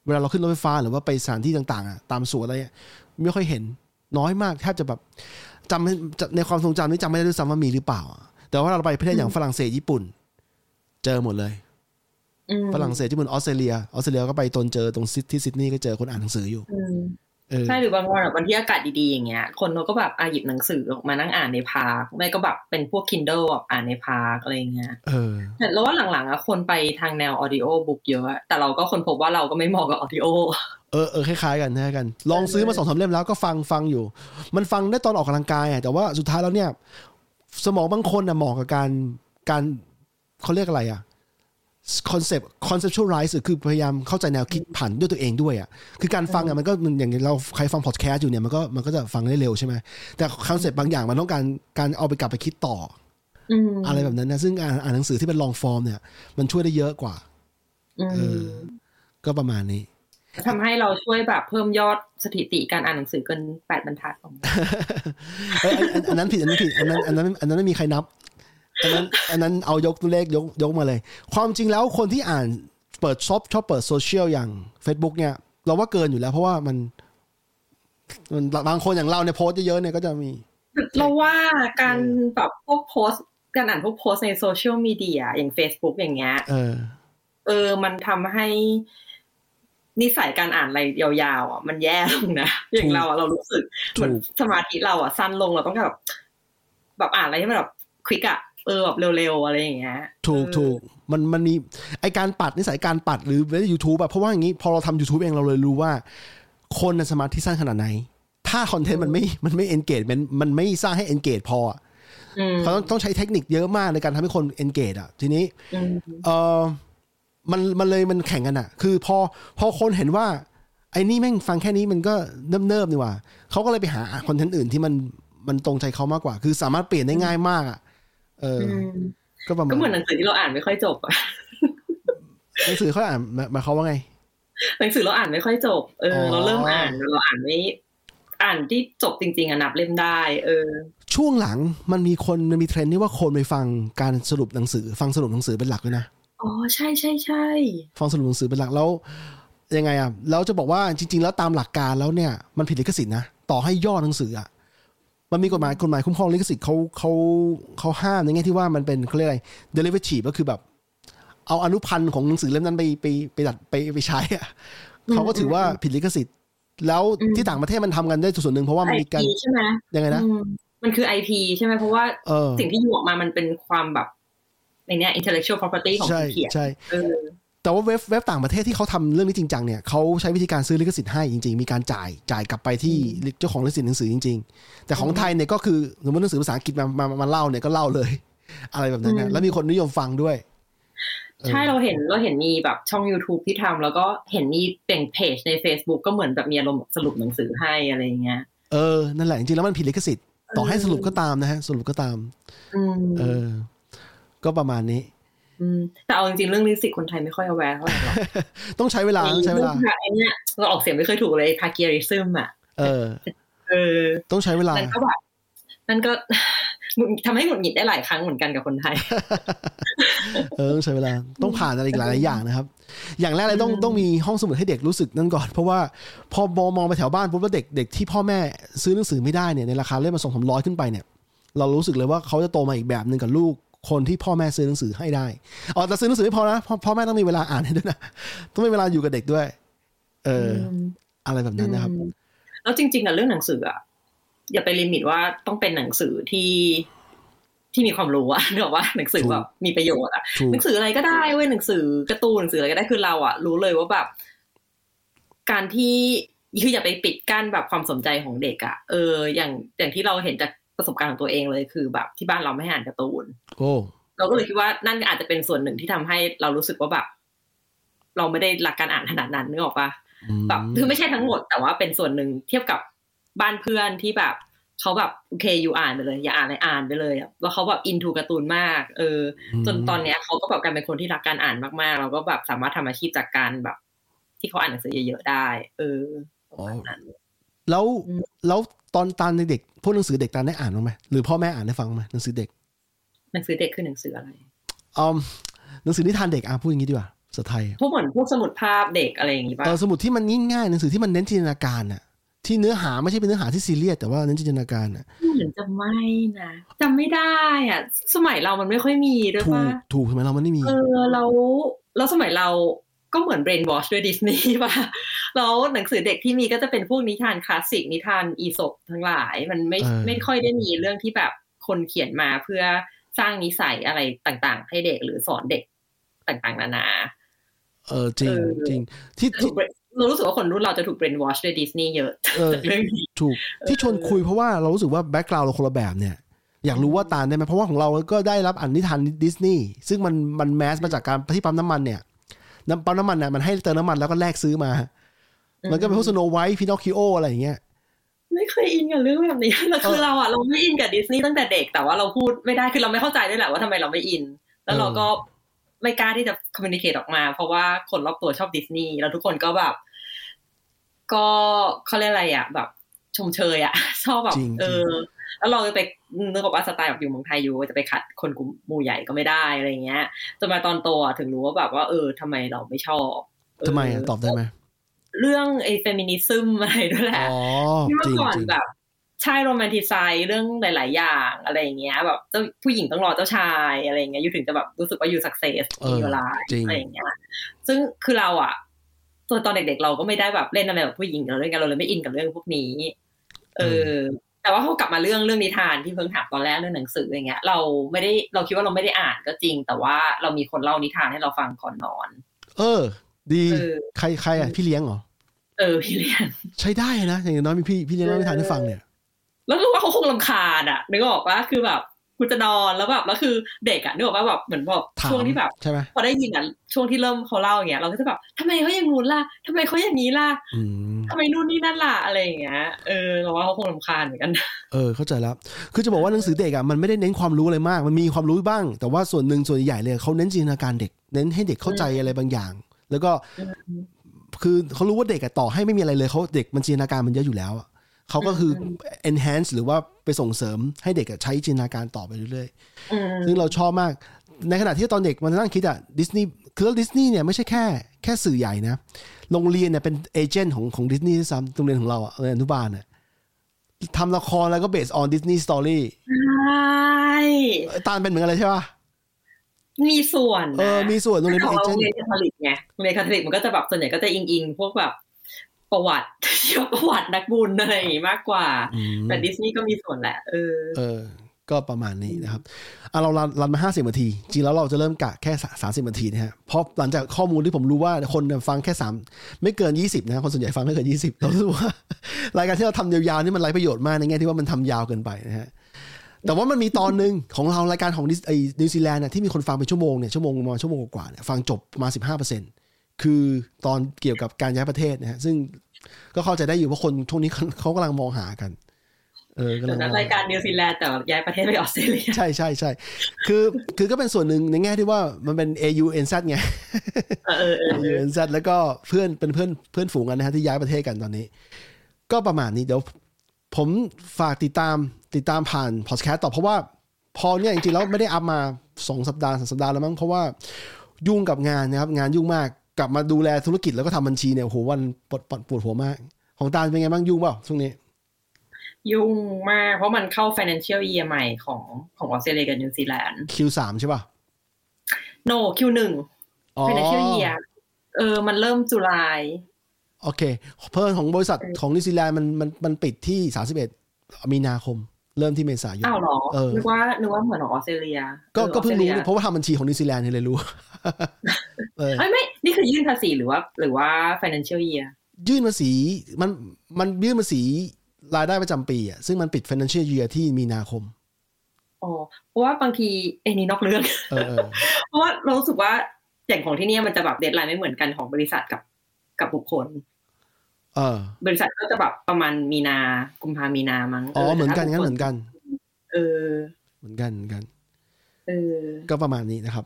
เวลาเราขึ้นรถไฟฟ้าหรือว่าไปสถานที่ต่าง ๆอะตามสวนอะไรอะไม่ค่อยเห็นน้อยมากแทบจะแบบ จำไม่จำในความทรงจำนี่จำไม่ได้ด้วยซ้ำว่ามีหรือเปล่า แต่ว่าเราไปประเทศอย่างฝรั่งเศสญี่ปุ่น เจอหมดเลยอืมฝรั่งเศสญี่ปุ่นออสเตรเลียออสเตรเลียก็ไปตนเจอตรงซิที่ซิดนีย์ก็เจอคนอ่านหนังสืออยู่อืมเออ ใช่หรือบางวันแบบวันที่อากาศดีๆอย่างเงี้ย คนเขาก็แบบอาหยิบหนังสือออกมานั่งอ่านใน park ไม่ก็แบบเป็นพวก Kindle แบบอ่านใน park อะไรเงี้ยเออแต่เราว่าหลังๆอะคนไปทางแนว audio book เยอะอะ แต่เราก็ค้นพบว่าเราก็ไม่เหมาะกับ audio เออเออคล้ายๆกันคล้ายๆกัน ลองซื้อมาสองสามเล่มแล้วก็ฟังฟังอยู่ มันฟังได้ตอนออกกำลังกายอะแต่ว่าสุดท้ายแล้วเนี่ย สมองบางคนอะเหมาะกับการการเขาเรียกอะไรอะ คอนเซปต์ conceptualize คือพยายามเข้าใจแนวคิดผ่านด้วยตัวเองด้วยอะคือการฟังอะมันก็มันอย่างเราใครฟังพอดแคสต์อยู่เนี่ยมันก็มันก็จะฟังได้เร็วใช่ไหมแต่คอนเซปต์บางอย่างมันต้องการการเอาไปกลับไปคิดต่ออืมอะไรแบบนั้นนะซึ่งอ่านอ่านหนังสือที่เป็น long form เนี่ย มันช่วยได้เยอะกว่าอืมเออก็ประมาณนี้ทำให้เราช่วยแบบเพิ่มยอดสถิติการอ่านหนังสือเกินแปดบรรทัดของเราเอ้ยอันอันอันนั้นผิดอันนั้นผิดอันนั้นอันนั้นอันนั้นไม่มีใครนับ อันนั้นอันนั้นเอายกตัวเลขยกยกมาเลย ความจริงแล้วคนที่อ่านเปิดชอบชอบเปิดโซเชียลอย่าง Facebook เนี่ย เราว่าเกินอยู่แล้ว เพราะว่ามันมันบางคนอย่างเราเนี่ยโพสต์เยอะๆเนี่ยก็จะมี เราว่าการแบบพวกโพสต์การอ่านพวกโพสต์ในโซเชียลมีเดียอย่าง Facebook อย่างเงี้ยเออ เออ มันทำให้นิสัยการอ่านอะไรยาวๆอะมันแย่ลงนะอย่างเราอะเรารู้สึกเหมือนถูกสมาธิเราอะสั้นลงเราต้องแบบแบบอ่านอะไรที่มันแบบควิกอะ เออแบบเร็วๆอะไรอย่างเงี้ยถูกเออถูกมันมันมีไอการปัดนิสัยการปัดหรือในยูทูบอะเพราะว่าอย่างนี้พอเราทำ YouTube เองเราเลยรู้ว่า คนน่ะสมาธิสั้นขนาดไหน ถ้าคอนเทนต์มันไม่มันไม่ engage มันมันไม่สร้างให้ engage พออะอืมเขาต้องต้องใช้เทคนิคเยอะมากในการทำให้คน engage อะทีนี้อืมเออมันมันเลยมันแข่งกันอะคือพอพอคนเห็นว่าไอ้นี่แม่งฟังแค่นี้มันก็เนิบๆนี่หว่าเขาก็เลยไปหาคอนเทนต์อื่นที่มันมันตรงใจเขามากกว่า คือสามารถเปลี่ยนได้ง่ายมากอะ เอออมก็ประมาณก็เหมือนหนังสือที่เราอ่านไม่ค่อยจบอะหนังสือเขาอ่านหมายหมายความว่าไง หนังสือเราอ่านไม่ค่อยจบเอออ เราเริ่มอ่านเราอ่านไม่อ่านที่จบจริงๆอะนับเล่มได้ เออ ช่วงหลังมันมีคนมันมีเทรนด์ที่ว่าคนไปฟังการสรุปหนังสือ ฟังสรุปหนังสือเป็นหลักด้วยนะอ๋อใช่ใช่ใช่ฟังสรุปหนังสือเป็นหลักแล้วยังไงอะเราจะบอกว่าจริง ๆ แล้วตามหลักการแล้วเนี่ย มันผิดลิขสิทธิ์นะต่อให้ย่อหนังสืออะ มันมีกฎหมายกฎหมายคุ้มครองลิขสิทธิ์เขาเขาเขาห้ามในแง่ที่ว่ามันเป็นเขาเรียกอะไร derivative ก็คือแบบ เอาอนุพันธ์ของหนังสือเล่มนั้นไปไปไปดัดไปไปใช้อะเขาก็ถือว่าผิดลิขสิทธิ์ แล้วที่ต่างประเทศมันทำกันได้ส่วนหนึ่งเพราะว่ามันไอมีการพีใช่ไหมยังไงนะอืมมันคือไอพีใช่ไหมเพราะว่าเออสิ่งที่อยู่ออกมามันเป็นความแบบในเนี้ย intellectual property ของใช่ผู้เขียนใช่เออ แต่ว่าเว็บเว็บต่างประเทศที่เขาทำเรื่องนี้จริงจังเนี่ยเขาใช้วิธีการซื้อลิขสิทธิ์ให้จริง ๆ มีการจ่ายจ่ายกลับไปที่เจ้าของลิขสิทธิ์หนังสือจริง ๆ แต่ของไทยเนี่ยก็คือสมมติหนังสือภาษาอังกฤษมามามาเล่าเนี่ยก็เล่าเลย อะไรแบบนั้นนะอืมแล้วมีคนนิยมฟังด้วยเออใช่เราเห็นเราเห็นมีแบบช่อง YouTube ที่ทำแล้วก็เห็นมีเป็นเพจใน Facebook ก็เหมือนแบบมีอารมณ์สรุปหนังสือให้อะไรอย่างเงี้ยเออ นั่นแหละจริงๆแล้วมันผิดลิขสิทธิ์ต่อให้สรุปก็ตามนะฮะ สรุปก็ตามอืมเออ ก็ประมาณนี้อืม แต่เอาจริงๆเรื่องลิขสิทธิ์คนไทยไม่ค่อย aware เท่าไหร่หรอกต้องใช้เวลาต้องใช้เวลาไอ้เนี่ยเราออกเสียงไม่เคยถูกเลยพาเกียริซึมอะเออ เออ ต้องใช้เวลานั่นก็แบบนั่นก็หงุดทำให้หงุดหงิดได้หลายครั้งเหมือนกันกับคนไทย เออต้องใช้เวลาต้องผ่านอะไรอีกหลายๆอย่างนะครับ อย่างแรกเลยต้องอืมต้องมีห้องสมุดให้เด็กรู้สึกนั่นก่อน เพราะว่าพอมองมองไปแถวบ้านปุ๊บแล้วเด็กเด็กที่พ่อแม่ซื้อหนังสือไม่ได้เนี่ยในราคาเล่มมาสองสามร้อยขึ้นไปเนี่ย เรารู้สึกเลยว่าเขาจะโตมาอีกแบบหนึ่งกับลูก คนที่พ่อแม่ซื้อหนังสือให้ได้อ๋อแต่ซื้อหนังสือไม่พอนะพ่อพ่อแม่ต้องมีเวลาอ่านให้ด้วยนะต้องมีเวลาอยู่กับเด็กด้วย เอออมอะไรแบบนั้นนะครับอืมแล้วจริงๆอะเรื่องหนังสืออะอย่าไปลิมิตว่าต้องเป็นหนังสือที่ที่มีความรู้อะนึกออกว่าหนังสือถูกแบบมีประโยชน์อะถูกหนังสืออะไรก็ได้เว้ยหนังสือการ์ตูนหนังสืออะไรก็ได้คือเราอะรู้เลยว่าแบบ การที่คืออย่าไปปิดกั้นแบบความสนใจของเด็กอะเออ อย่างอย่างที่เราเห็นจาก ประสบการณ์ของตัวเองเลยคือแบบที่บ้านเราไม่ให้อ่านการ์ตูนโอ้เราก็เลยคิดว่านั่นอาจจะเป็นส่วนหนึ่งที่ทำให้เรารู้สึกว่าแบบเราไม่ได้รักการอ่านขนาดนั้นนึกออกปะอืมแบบคือไม่ใช่ทั้งหมด แต่ว่าเป็นส่วนหนึ่งเทียบกับบ้านเพื่อนที่แบบเขาแบบโอเคอยู่อ่านไปเลย อย่าอ่านอะไรอ่านไปเลยอะแล้วเขาแบบอินทูการ์ตูนมาก เออ จนตอนเนี้ยเขาก็แบบกลายเป็นคนที่รักการอ่านมากๆแล้วก็แบบสามารถทำอาชีพจากการแบบ ที่เขาอ่านหนังสือเยอะๆได้ เออประมาณนั้น แล้วอืมแล้วตอนตานเด็กๆพวกหนังสือเด็กตานได้อ่านบ้างไหมหรือพ่อแม่อ่านให้ฟังบ้างไหมหนังสือเด็ก หนังสือเด็กคือหนังสืออะไรอืมหนังสือนิทานเด็กอะพูดอย่างนี้ดีกว่าภาษาไทยพวกเหมือนพวกสมุดภาพเด็กอะไรอย่างงี้ป่ะเออสมุดที่มันง่ายๆหนังสือที่มันเน้นจินตนาการน่ะ ที่เนื้อหาไม่ใช่เป็นเนื้อหาที่ซีเรียสแต่ว่าเน้นจินตนาการน่ะเหมือนจะไม่นะจำไม่ได้อะ สมัยเรามันไม่ค่อยมีด้วยถูป่ะกถูกใช่ไหมเรามันไม่มี เออแล้วแล้วสมัยเรา ก็เหมือน brain wash ด้วยดิสนีย์ป่ะแล้วหนังสือเด็กที่มีก็จะเป็นพวกนิทานคลาสสิกนิทานอีสปทั้งหลาย มันไม่เออไม่ค่อยได้มีเรื่องที่แบบคนเขียนมาเพื่อสร้างนิสัยอะไรต่างๆ ให้เด็กหรือสอนเด็กต่างๆ นานา เออจริงเออจริงที่ถูที่ก brain- เรารู้สึกว่าคนรุ่นเราจะถูก brain wash ด้วยดิสนีย์เยอะเออจากเรื่องนี้ถูกที่ชวนคุยเพราะว่าเรารู้สึกว่า background เราคนละแบบเนี่ยอยากรู้ว่าตาลได้ไหมเพราะว่าของเราก็ได้รับอ่านนิทานดิสนีย์ซึ่งมันมัน mass มาจากการที่ปั๊มน้ำมันเนี่ย น้ำปั๊มน้ำมันเนี่ยมันให้เติมน้ำมันแล้วก็แลกซื้อมา มันก็เป็นพวกสโนไวท์พินอคคิโออะไรอย่างเงี้ยไม่เคยอินกับเรื่องแบบนี้แล้วคือเออเราอะเราไม่อินกับดิสนีย์ตั้งแต่เด็กแต่ว่าเราพูดไม่ได้คือเราไม่เข้าใจด้วยแหละว่าทำไมเราไม่อิน แล้วเราก็ไม่กล้าที่จะคอมมิ n นิเค e ออกมา เพราะว่าคนรอบตัวชอบดิสนีย์แล้วทุกคนก็แบบ ก็เขาเรียกอะไรอะแบบ ชมเชยอะชอบแบบจริงเออ แล้วเราจะไปนึกออกว่าสไตล์แบบอยู่เมืองไทยอยู่จะไปขัดคนกลุ่มหมู่ใหญ่ก็ไม่ได้อะไรเงี้ยจนมาตอนโตอะถึงรู้ว่าแบบว่าเออทำไมเราไม่ชอบเทำไมอะตอบได้ไหมเรื่องไอ้เฟมินิซึมอะไรด้วยแหละอ๋อที่เมื่จริองก่อนจริงแบบใช่โรแมนติไซด์เรื่องหลาย ๆ อย่างอะไรอย่างเงี้ยแบบเจ้าผู้หญิงต้องรอเจ้าชายอะไรอย่างเงี้ยอยู่ถึงจะแบบรู้สึกว่าอยู่สักเซสเออมีเวลาจริงอะไรอย่างเงี้ยซึ่งคือเราอะตัวตอนเด็ก ๆ เราก็ไม่ได้แบบเล่นอะไรแบบผู้หญิงเราเล่นกันเราเลยไม่อินกับเรื่องพวกนี้ เออ แต่ว่าพอกลับมาเรื่องเรื่องนิทานที่เพิ่งถามตอนแรกเรื่องหนังสืออย่างเงี้ย เราไม่ได้เราคิดว่าเราไม่ได้อ่านก็จริง แต่ว่าเรามีคนเล่านิทานให้เราฟังก่อนนอน เออ ดีเออใครใครอะพี่เลี้ยงเหรอเออพี่เลี้ยงใช้ได้นะอย่างน้อยมีพี่พี่เลี้ยงเล่านิทานให้ฟังเนี่ย แล้วรู้ว่าเขาคงลำคาญอะนึกออกว่าคือแบบ กูจะนอนแล้วแบบแล้วคือเด็กอะนึกออกว่าแบบเหมือนแบบถามช่วงที่แบบใช่ไหมพอได้ยินอะช่วงที่เริ่มเขาเล่าอย่างเงี้ยเราก็จะแบบทำไมเขาอย่างงู้นล่ะทำไมเขาอย่างนี้ล่ะอืมทำไมนู่นนี่นั่นล่ะอะไรอย่างเงี้ยเออเราว่าเขาคงลำคาญเหมือนกัน เออเข้าใจแล้ว คือจะบอกว่าหนังสือเด็กอะมันไม่ได้เน้นความรู้อะไรมาก มันมีความรู้บ้าง แต่ว่าส่วนหนึ่งส่วนใหญ่เลยเขาเน้นจินตนาการเด็ก เน้นให้เด็กเข้าใจอะไรบางอย่าง แล้วก็คือเขารู้ว่าเด็กอะต่อให้ไม่มีอะไรเลยเขาเด็กมันจินตนาการมันเยอะอยู่แล้วอะ เขาก็คือ enhance หรือว่าไปส่งเสริมให้เด็กอะใช้จินตนาการต่อไปเรื่อยอืมๆซึ่งเราชอบมาก ในขณะที่ตอนเด็กมันนั่งคิดอะดิสนีย์คือดิสนีย์เนี่ยไม่ใช่แค่แค่สื่อใหญ่นะ โรงเรียนเนี่ยเป็น agent ของของดิสนีย์ด้วยซ้ำโรงเรียนของเราอะโรงเรียนอนุบาลเนี่ยทำละครแล้วก็ based on Disney story ใช่เออตาลเป็นเหมือนกันเลยใช่ป่ะมีส่วนเออมีส่วนโรงเรียนขเป็น agent โรงเรียนคาทอลิกไงโรงเรียนคาทอลิกมันก็จะแบบส่วนใหญ่ก็จะอิงอิงๆพวกแบบ ประวัติเกี่ยวกับประวัตินักบุญอะไรอย่างงี้มากกว่าอืมแต่ดิสนีย์ก็มีส่วนแหละ เออ เออ ก็ประมาณนี้นะครับอะเรารันรันมาห้าสิบนาที จริงแล้วเราจะเริ่มกะแค่สามสิบนาทีนะฮะเพราะหลังจากข้อมูลที่ผมรู้ว่าคนฟังแค่สามไม่เกินยี่สิบนะคนส่วนใหญ่ฟังไม่เกินยี่สิบเรารู้สึกว่ารายการที่เราทำยาวๆนี่มันไร้ประโยชน์มากในแง่ที่ว่ามันทำยาวเกินไปนะฮะแต่ว่ามันมีตอนหนึ่งของเรารายการของนิสไอ้นิวซีแลนด์เนี่ยที่มีคนฟังเป็นชั่วโมงเนี่ยชั่วโมงประมาณชั่วโมงกว่าๆเนี่ยฟังจบประมาณสิบห้าเปอร์เซ็นต์ คือตอนเกี่ยวกับการย้ายประเทศนะฮะซึ่งก็เข้าใจได้อยู่ว่าคนช่วงนี้เขาเขากำลังมองหากัน เออกำลัเดี๋ยงวมนั้อนงหรายการนิวซีแลนด์แต่ย้ายประเทศไปออสเตรเลียใช่ใช่ใช่คือคือก็เป็นส่วนหนึ่งในแง่ที่ว่ามันเป็น AU NZ ไงเออเออเออ AU NZ แล้วก็เพื่อนเป็นเพื่อนเพื่อนฝูงกันนะฮะที่ย้ายประเทศกันตอนนี้ ก็ประมาณนี้เดี๋ยวผมฝากติดตามติดตามผ่านพอดแคสต์ต่อเพราะว่าพอเนี่ยจริงๆแล้วไม่ได้อัพมาสองสัปดาห์สามสัปดาห์แล้วมั้งเพราะว่ายุ่งกับงานนะครับ งานยุ่งมาก กลับมาดูแลธุรกิจแล้วก็ทำบัญชีเนี่ยโอ้โหวันปวดปวดปวดหัวมาก ของตาลเป็นไงบ้างยุ่งเปล่าช่วงนี้ ยุ่งมาก เพราะมันเข้า financial year ใหม่ของของออสเตรเลียกับนิวซีแลนด์ Q3 ใช่ป่ะ no Q1 อ๋อ financial year เออ มันเริ่มจุลายโอเค เพิ่มของบริษัทของนิวซีแลนด์มันมันมันปิดที่31มีนาคม เริ่มที่เมษายนอ้าวเหรอเออนึกว่านึกว่าเหมือนของออสเตรเลีย ก็ออก็เพิ่งรู้ออสตเนี่ยเพราะว่าทำบัญชีของนิวซีแลนด์เนี่ยเลยรู้ เออเอ้ยไม่ นี่คือยื่นภาษีหรือว่า หรือว่า financial year ยื่นภาษีมันมันยื่นภาษีรายได้ประจำปีอะซึ่งมันปิด financial year ที่มีนาคมอ๋อเพราะว่าบางทีเอ็นี่นอกเรื่องเออเออเพราะว่าเรารู้สึกว่าอย่างของที่เนี่ยมันจะแบบ deadline ไม่เหมือนกันของบริษัทกับกับบุคคลเออบริษัทก็จะแบบประมาณมีนากุมภามีนามั้งอ๋อเหมือนกันแต่งั้นถ้าเหมือนกัน เออ เหมือนกันเหมือนกัน เออ ก็ประมาณนี้นะครับ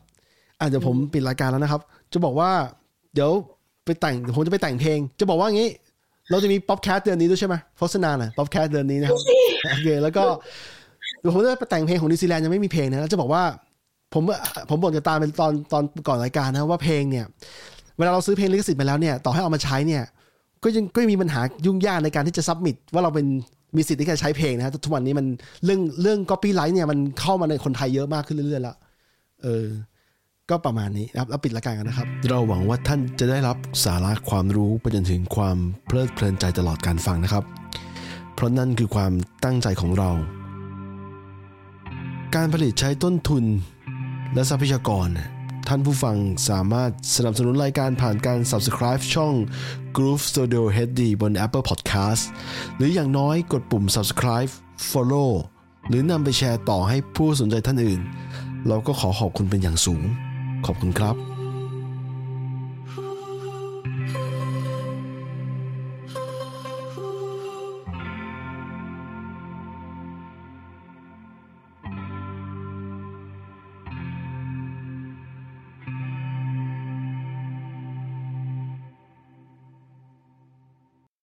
อะเดี๋ยวผมปิดรายการแล้วนะครับ จะบอกว่าเดี๋ยวไปแต่งเดี๋ยวผมจะไปแต่งเพลง จะบอกว่างี้ เราจะมีป๊อปแคสเดือนนี้ด้วยใช่ไหมโฆษณาหน่อยป๊อปแคสเดือนนี้นะครับโอเคแล้วก็เดี๋ยวผมจะไปแต่งเพลงของนิวซีแลนด์ยังไม่มีเพลงนะแล้วจะบอกว่า ผมผมบอกจะตามเป็นตอนตอนก่อนรายการนะว่าเพลงเนี่ย เวลาเราซื้อเพลงลิขสิทธิ์ไปแล้วเนี่ยต่อให้เอามาใช้เนี่ย ก็ยังก็ยังมีปัญหายุ่งยากในการที่จะ submit ว่าเราเป็นมีสิทธิ์ที่จะใช้เพลงนะฮะทุกวันนี้มันเรื่องเรื่อง copyright เนี่ยมันเข้ามาในคนไทยเยอะมากขึ้นเรื่อยๆแล้วเออ ก็ประมาณนี้นะครับแล้วปิดรายการกันนะครับ เราหวังว่าท่านจะได้รับสาระความรู้ไปจนถึงความเพลิดเพลินใจตลอดการฟังนะครับ เพราะนั่นคือความตั้งใจของเรา การผลิตใช้ต้นทุนและทรัพยากร ท่านผู้ฟังสามารถสนับสนุนรายการผ่านการ subscribe ช่อง Groove Studio HD บน Apple Podcast หรืออย่างน้อยกดปุ่ม subscribe follow หรือนำไปแชร์ต่อให้ผู้สนใจท่านอื่น เราก็ขอขอบคุณเป็นอย่างสูง ขอบคุณครับ